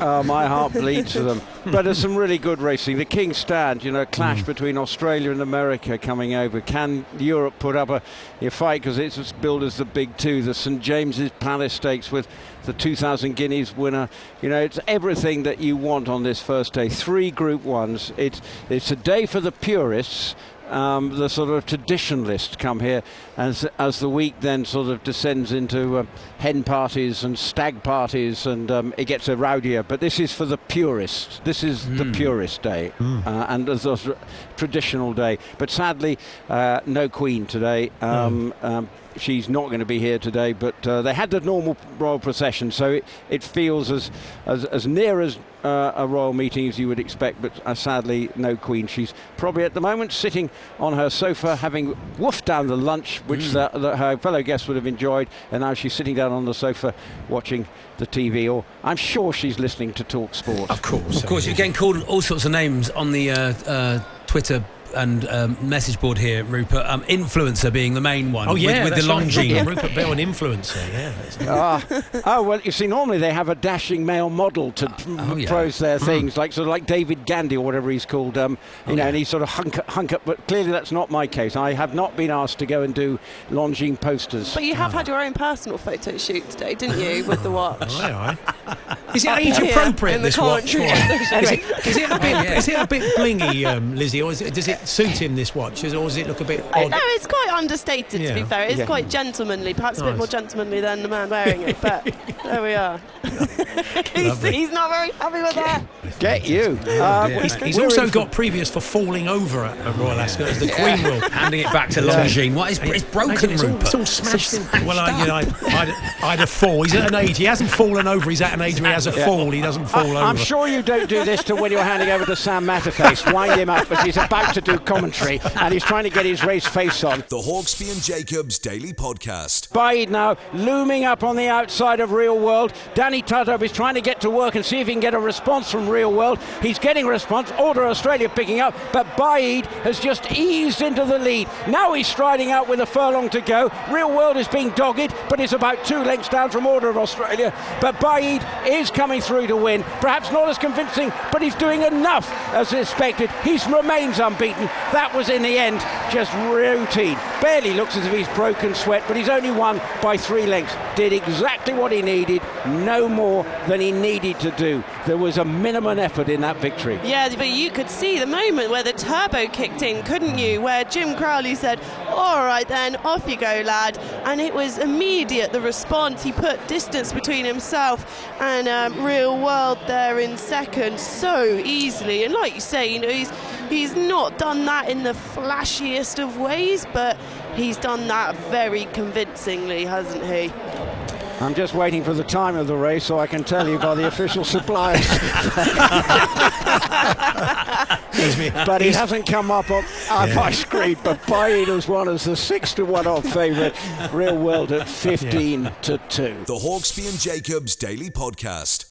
Oh, my heart bleeds for them. But there's some really good racing. The King's Stand, you know, clash between Australia and America coming over. Can Europe put up a, a fight because it's as billed as the big two? The St James's Palace Stakes with the 2,000 guineas winner. You know, it's everything that you want on this first day. Three Group Ones. It's it's a day for the purists. Um, the sort of traditionalists come here as as the week then sort of descends into uh, hen parties and stag parties and um, it gets a rowdier. But this is for the purists. This is the purist day uh, and of traditional day. But sadly, uh, no Queen today. Um, um, she's not going to be here today, but uh, they had the normal royal procession, so it, it feels as, as, as near as uh, a royal meeting as you would expect, but uh, sadly, no Queen. She's probably at the moment sitting on her sofa having woofed down the lunch, which Mm. the, the, her fellow guests would have enjoyed, and now she's sitting down on the sofa watching the TV, or I'm sure she's listening to Talk Sport. Of course. Of course, you're getting called all sorts of names on the uh, uh, Twitter and um, message board here, Rupert. Um, influencer being the main one. Oh yeah, with, with that's the right. Longines. Rupert Bell, an influencer. Yeah. that's- Ah. oh well, you see, normally they have a dashing male model to p- oh, yeah. pose their Mm. things, like sort of like David Gandy or whatever he's called. Um, you Oh, know, yeah. and he's sort of hunk, hunk up. But clearly, that's not my case. I have not been asked to go and do Longines posters. But you have had your own personal photo shoot today, didn't you, with the watch? Aye, aye. Is it age appropriate? in this watch? commentary Warren? section. Is it, is it a bit? Oh, yeah. Is it a bit blingy, um, Lizzie, or is it, does it suit him this watch, or does it look a bit odd? No, it's quite understated to be fair. It's Yeah. quite gentlemanly, perhaps a bit more gentlemanly than the man wearing it, but there we are. he's, he's not very happy with that. Get you. Uh. He's, he's also in- got previous for falling over at, at Royal Ascot as the Queen will. Handing it back to Longines. What is it's broken, Imagine it's all, Rupert? it's all smashed in. Well, I, you know, I, I'd, I'd have fall. He's at an age. He hasn't fallen over. He's at an age where he has a fall. He doesn't fall over. I'm sure you don't do this to when you're handing over to Sam Matterface. Wind him up as he's about to do commentary and he's trying to get his race face on. The Hawksbee and Jacobs Daily Podcast. Baaeed now looming up on the outside of Real World. Danny Tudhope is trying to get to work and see if he can get a response from Real World. He's getting a response. Order of Australia picking up, but Baaeed has just eased into the lead. Now he's striding out with a furlong to go. Real World is being dogged, but is about two lengths down from Order of Australia. But Baaeed is coming through to win. Perhaps not as convincing, but he's doing enough as expected. He remains unbeaten. That was in the end just routine. Barely looks as if he's broken sweat, but he's only won by three lengths. Did exactly what he needed, no more than he needed to do. There was a minimum effort in that victory. Yeah, but you could see the moment where the turbo kicked in, couldn't you? Where Jim Crowley said, All right, then, off you go, lad. And it was immediate, the response. He put distance between himself and um, Real World there in second so easily. And like you say, you know, he's, he's not done that in the flashiest of ways, but he's done that very convincingly, hasn't he? I'm just waiting for the time of the race so I can tell you by the official suppliers. Excuse me. but he hasn't come up on, on my screen. But Baaeed has won as the six to one odd favourite. Real World at 15 to two. The Hawksbee and Jacobs Daily Podcast.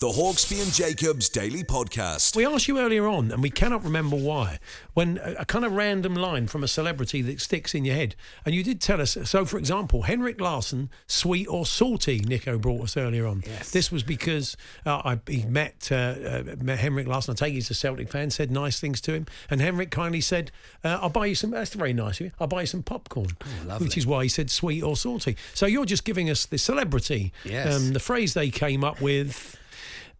The Hawksby and Jacobs Daily Podcast. We asked you earlier on, and we cannot remember why, when a, a, kind of random line from a celebrity that sticks in your head. And you did tell us. So, for example, Henrik Larsson, sweet or salty, Nico brought us earlier on. Yes. This was because uh, I, he met, uh, uh, met Henrik Larsson. I take he's a Celtic fan, said nice things to him. And Henrik kindly said, uh, I'll buy you some, that's very nice of you, I'll buy you some popcorn. Oh. Which is why he said sweet or salty. So you're just giving us the celebrity, um, Yes. the phrase they came up with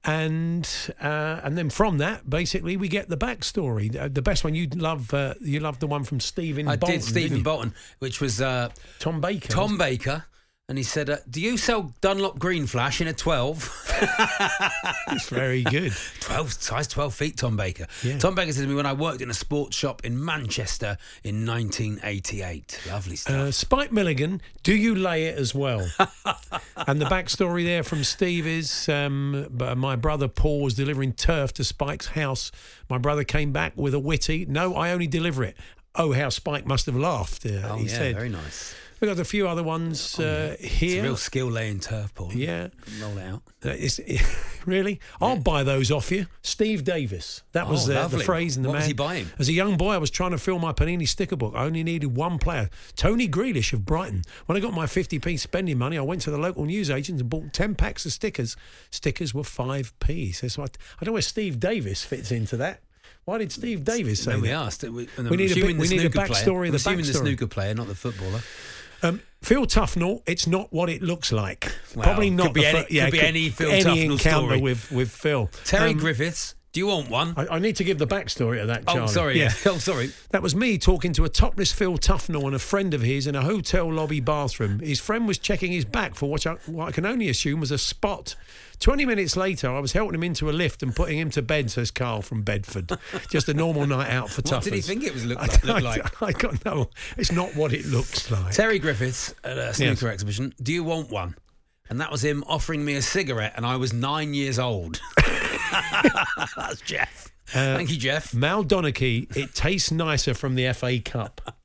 and uh, and then from that, basically, we get the backstory. Uh, the best one you love, uh, you love the one from Stephen. I Bolton, did Stephen? Bolton, which was uh, Tom Baker. Tom Baker. And he said, uh, Do you sell Dunlop Green Flash in a 12? It's very good. 12, size 12 feet, Tom Baker. Yeah. Tom Baker said to me when I worked in a sports shop in Manchester in 1988. Lovely stuff. Uh, Spike Milligan, do you lay it as well? and the backstory there from Steve is um, my brother Paul was delivering turf to Spike's house. My brother came back with a witty, no, I only deliver it. Oh, how Spike must have laughed, uh, oh, he yeah, said. very nice. We've got a few other ones uh, It's here. a real skill laying turf, Paul. Yeah. Roll out. Uh, it's, really? I'll buy those off you. Steve Davis. That was Oh, uh, the phrase. And the What was he buying? As a young boy, I was trying to fill my Panini sticker book. I only needed one player, Tony Grealish of Brighton. When I got my 50p spending money, I went to the local newsagent and bought 10 packs of stickers. Stickers were 5p. So I, I don't know where Steve Davis fits into that. Why did Steve Davis say we that? asked, we, We need a assuming bit- the we need a player- backstory of the assuming the snooker player, not the footballer. Um, Phil Tufnell, it's not what it looks like. Well, Probably could not be the any- yeah, could be any Phil any Tufnell encounter story. with with Phil. Terry Um, Griffiths, do you want one? I, I need to give the backstory of that, Oh, sorry, yeah. Oh, sorry. That was me talking to a topless Phil Tufnell and a friend of his in a hotel lobby bathroom. His friend was checking his back for what I, what I can only assume was a spot. 20 minutes later, I was helping him into a lift and putting him to bed, says Carl from Bedford. Just a normal night out for Tufnell. What did he think it was look I- like- I, like? I, got no, it's not what it looks like. Terry Griffiths at a snooker exhibition. Do you want one? And that was him offering me a cigarette, and I was nine years old. That's Jeff. Uh, Thank you, Jeff. Mal Donaghy, it tastes nicer from the FA Cup.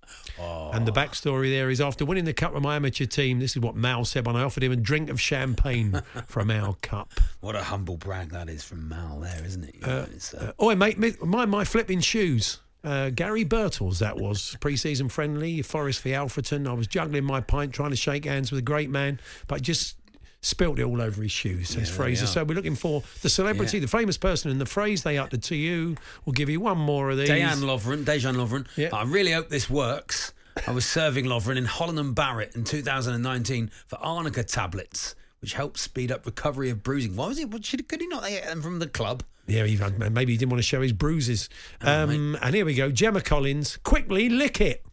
Oh. And the backstory there is after winning the cup with my amateur team, this is what Mal said when I offered him a drink of champagne from our cup. What a humble brag that is from Mal, there, isn't it? You know, uh, Oh, mate, my, my flipping shoes. Uh, Gary Birtles, that was pre-season friendly. Forest for Alfreton. I was juggling my pint, trying to shake hands with a great man, but just spilt it all over his shoes. Says Yeah, Fraser. So we're looking for the celebrity, Yeah. the famous person, and the phrase they uttered to you. We'll give you one more of these. Dejan Lovren, Dejan Lovren. Yeah. I really hope this works. I was serving Lovren in Holland and Barrett in 2019 for arnica tablets, which help speed up recovery of bruising. Why was he? Should, could he not get them from the club? Yeah, he, maybe he didn't want to show his bruises. Oh, Um, and here we go. Gemma Collins, quickly lick it.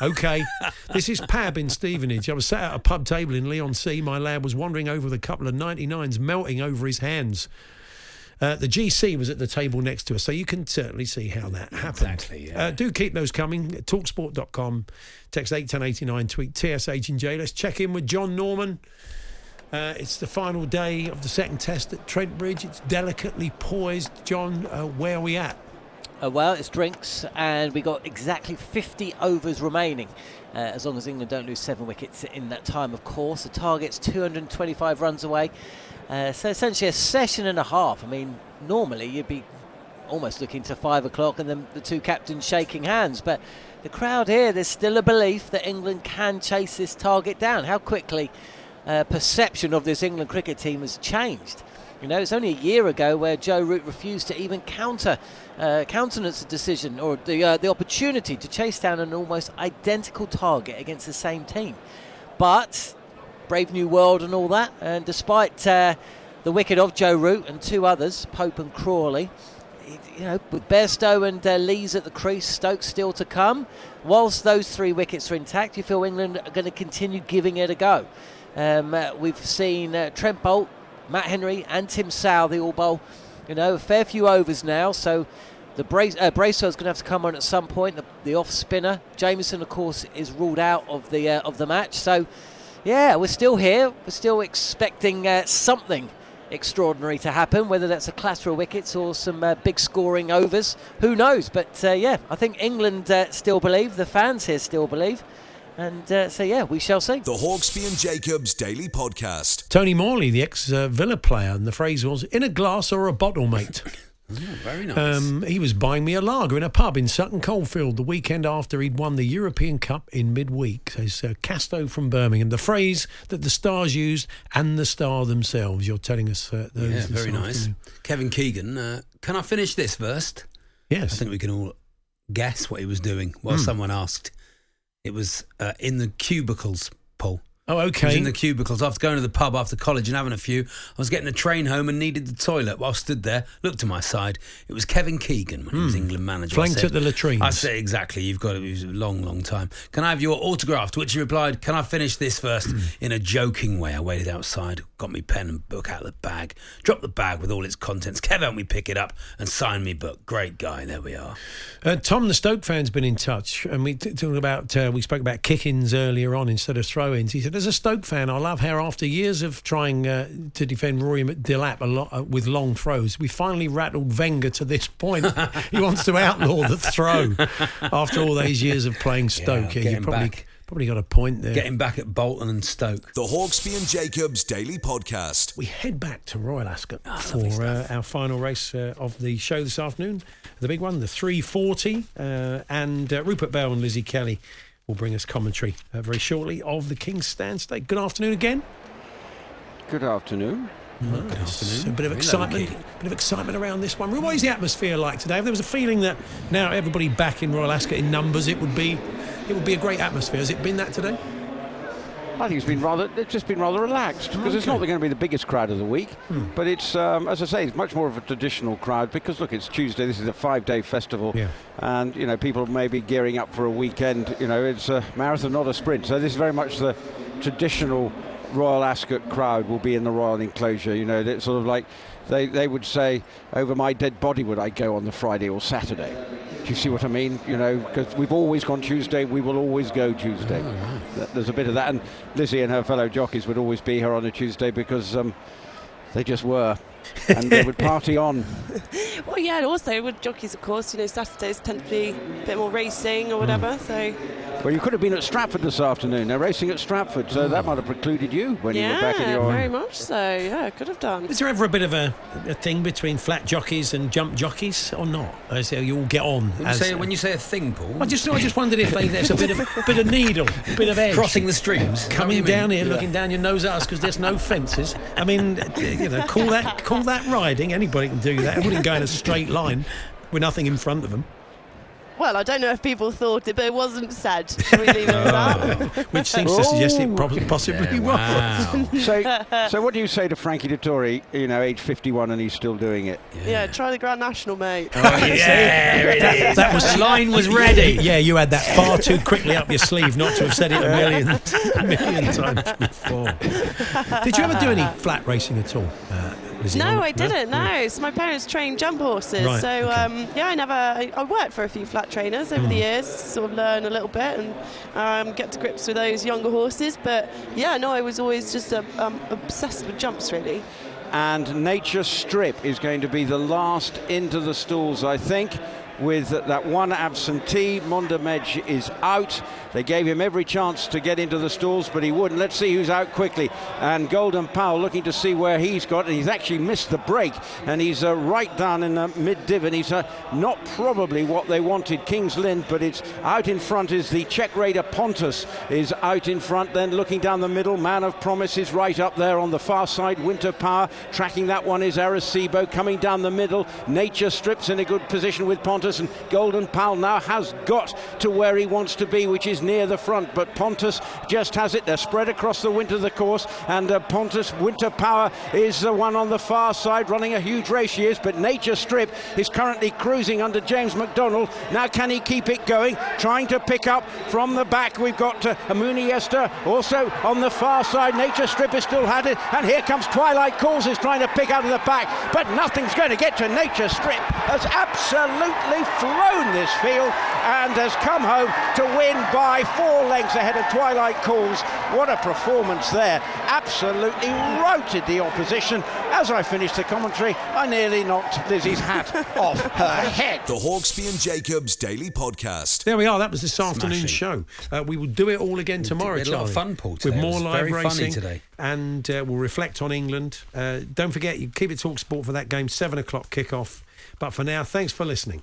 Okay, this is Pab in Stevenage. I was sat at a pub table in Leigh-on-Sea. My lad was wandering over with a couple of 99s melting over his hands. Uh, the GC was at the table next to us, so you can certainly see how that happened. Exactly, yeah. Uh, do keep those coming. Talksport.com, text 81089, tweet TSH and J. Let's check in with John Norman. Uh, it's the final day of the second test at Trent Bridge. It's delicately poised. John, uh, where are we at? Uh, well, it's drinks, and we got exactly 50 overs remaining. Uh, as long as England don't lose seven wickets in that time, of course. The target's 225 runs away. Uh, so essentially a session and a half. I mean, normally you'd be almost looking to five o'clock and then the two captains shaking hands. But the crowd here, there's still a belief that England can chase this target down. How quickly uh, perception of this England cricket team has changed. You know, it's only a year ago where Joe Root refused to even counter, uh, countenance a decision or the uh, the opportunity to chase down an almost identical target against the same team. But Brave New World and all that, and despite uh, the wicket of Joe Root and two others, Pope and Crawley, you know, with Bairstow and uh, Lees at the crease, Stokes still to come. Whilst those three wickets are intact, you feel England are going to continue giving it a go. Um, uh, we've seen uh, Trent Boult, Matt Henry, and Tim Southee, the all bowl, you know, a fair few overs now. So the Brace, uh, is going to have to come on at some point. The, the off spinner, Jamieson, of course, is ruled out of the uh, of the match. So yeah, we're still here. We're still expecting uh, something extraordinary to happen, whether that's a clatter of wickets or some uh, big scoring overs. Who knows? But uh, yeah, I think England uh, still believe, the fans here still believe. And uh, so, yeah, we shall see. The Hawksbee and Jacobs Daily Podcast. Tony Morley, the ex Villa player, and the phrase was in a glass or a bottle, mate. Oh, very nice. Um, he was buying me a lager in a pub in Sutton Coldfield the weekend after he'd won the European Cup in midweek. So it's uh, Casto from Birmingham. The phrase that the stars used and the star themselves. You're telling us uh, those. yeah, very nice. Kevin Keegan, uh, can I finish this first? Yes. I think we can all guess what he was doing while Hmm. someone asked. It was uh, in the cubicles, Paul. Oh, okay. in the cubicles after going to the pub after college and having a few. I was getting a train home and needed the toilet. While I stood there, looked to my side. It was Kevin Keegan when he was England manager. I Hmm. Flanked said- at the latrines. I said exactly. You've got it. It was a long, long time. Can I have your autograph? To which he replied, "Can I finish this first? Hmm. in a joking way. I waited outside, got me pen and book out of the bag, dropped the bag with all its contents. Kevin, me pick it up and sign me book. Great guy. There we are. Uh, Tom, the Stoke fan's been in touch, and we t- talked about uh, we spoke about kick-ins earlier on instead of throw-ins. He said, "As a Stoke fan, I love how after years of trying uh, to defend Rory Delap a lot uh, with long throws, we finally rattled Wenger to this point. he wants to outlaw the throw after all those years of playing Stoke. get you probably back. Probably got a point there. Getting back at Bolton and Stoke. The Hawksbee and Jacobs Daily Podcast. We head back to Royal Ascot Ah, for uh, our final race uh, of the show this afternoon. The big one, the 340. Uh, and uh, Rupert Bell and Lizzie Kelly will bring us commentary uh, very shortly of the King's Stand Stake. Good afternoon again. Good afternoon. Nice. A bit of Very excitement, low-key. bit of excitement around this one. What is the atmosphere like today? If there was a feeling that now everybody back in Royal Ascot in numbers, it would be, it would be a great atmosphere. Has it been that today? I think it's been rather, it's just been rather relaxed because it's not going to be the biggest crowd of the week, but it's, um, as I say, it's much more of a traditional crowd because look, it's Tuesday. This is a five-day festival, Yeah. and you know people may be gearing up for a weekend. You know, it's a marathon, not a sprint. So this is very much the traditional Royal Ascot crowd will be in the Royal Enclosure. You know, it's sort of like they, they would say, over my dead body would I go on the Friday or Saturday. Do you see what I mean? You know, because we've always gone Tuesday, we will always go Tuesday. Th- There's a bit of that, and Lizzie and her fellow jockeys would always be here on a Tuesday because um, they just were, and they would party on. Well, yeah, and also with jockeys, of course, you know, Saturdays tend to be a bit more racing or whatever. Hmm. So, Well, you could have been at Stratford this afternoon. They're racing at Stratford, so that might have precluded you when you were back in your. Yeah, very much so. Yeah, I could have done. Is there ever a bit of a, a thing between flat jockeys and jump jockeys, or not? I say you all get on. When you, as- say, when you say a thing, Paul, I just, I just wondered if they, there's a bit of, a bit of needle, a bit of edge. crossing the streams. Is that what coming you mean? down here, Yeah. looking down your nose at us because there's no fences. I mean, you know, call that call that riding. Anybody can do that. It wouldn't go in a straight line with nothing in front of them, Well, I don't know if people thought it, but it wasn't said. Should we leave it at that? which seems to suggest it prob- possibly Yeah, was. wow. So, so what do you say to Frankie Dettori? You know, age 51 and he's still doing it. Yeah, try the Grand National, mate. Oh, yeah, there it is. That was the line was ready. Yeah, you had that far too quickly up your sleeve not to have said it a million, a million times before. Did you ever do any flat racing at all? Uh, Lizzie? No, I didn't. No, so my parents trained jump horses. Right, so okay. um, yeah, I never. I, I worked for a few flat trainers over the Mm. years, sort of learn a little bit and um, get to grips with those younger horses. But yeah, no, I was always just uh, um, obsessed with jumps, really. And Nature Strip is going to be the last into the stalls, I think. With that one absentee. Mondamedge is out. They gave him every chance to get into the stalls, but he wouldn't. Let's see who's out quickly. And Golden Pal looking to see where he's got, and he's actually missed the break, and he's uh, right down in the mid div, and he's uh, not probably what they wanted, King's Lynn, but it's out in front is the Czech Raider Pontus is out in front, then looking down the middle. Man of Promise is right up there on the far side. Winter Power tracking that one is Arecibo coming down the middle. Nature Strips in a good position with Pontus, and Golden Pal now has got to where he wants to be, which is near the front. But Pontus just has it. They're spread across the winter of the course, and uh, Pontus Winter Power is the one on the far side running a huge race. She is, but Nature Strip is currently cruising under James McDonald. Now, can he keep it going? Trying to pick up from the back. We've got uh, Amuni Esther also on the far side. Nature Strip is still had it, and here comes Twilight Calls is trying to pick out of the back, but nothing's going to get to Nature Strip. Has absolutely flown this field and has come home to win by four lengths ahead of Twilight Calls. What a performance there! Absolutely routed the opposition. As I finished the commentary, I nearly knocked Lizzie's hat off her head. The Hawksbee and Jacobs Daily Podcast. There we are. That was this afternoon's show. Uh, we will do it all again tomorrow. we had a lot of fun, Paul, today. With more live very funny racing today. and uh, we'll reflect on England. Uh, don't forget, you keep it talk sport for that game, seven o'clock kickoff. But for now, thanks for listening.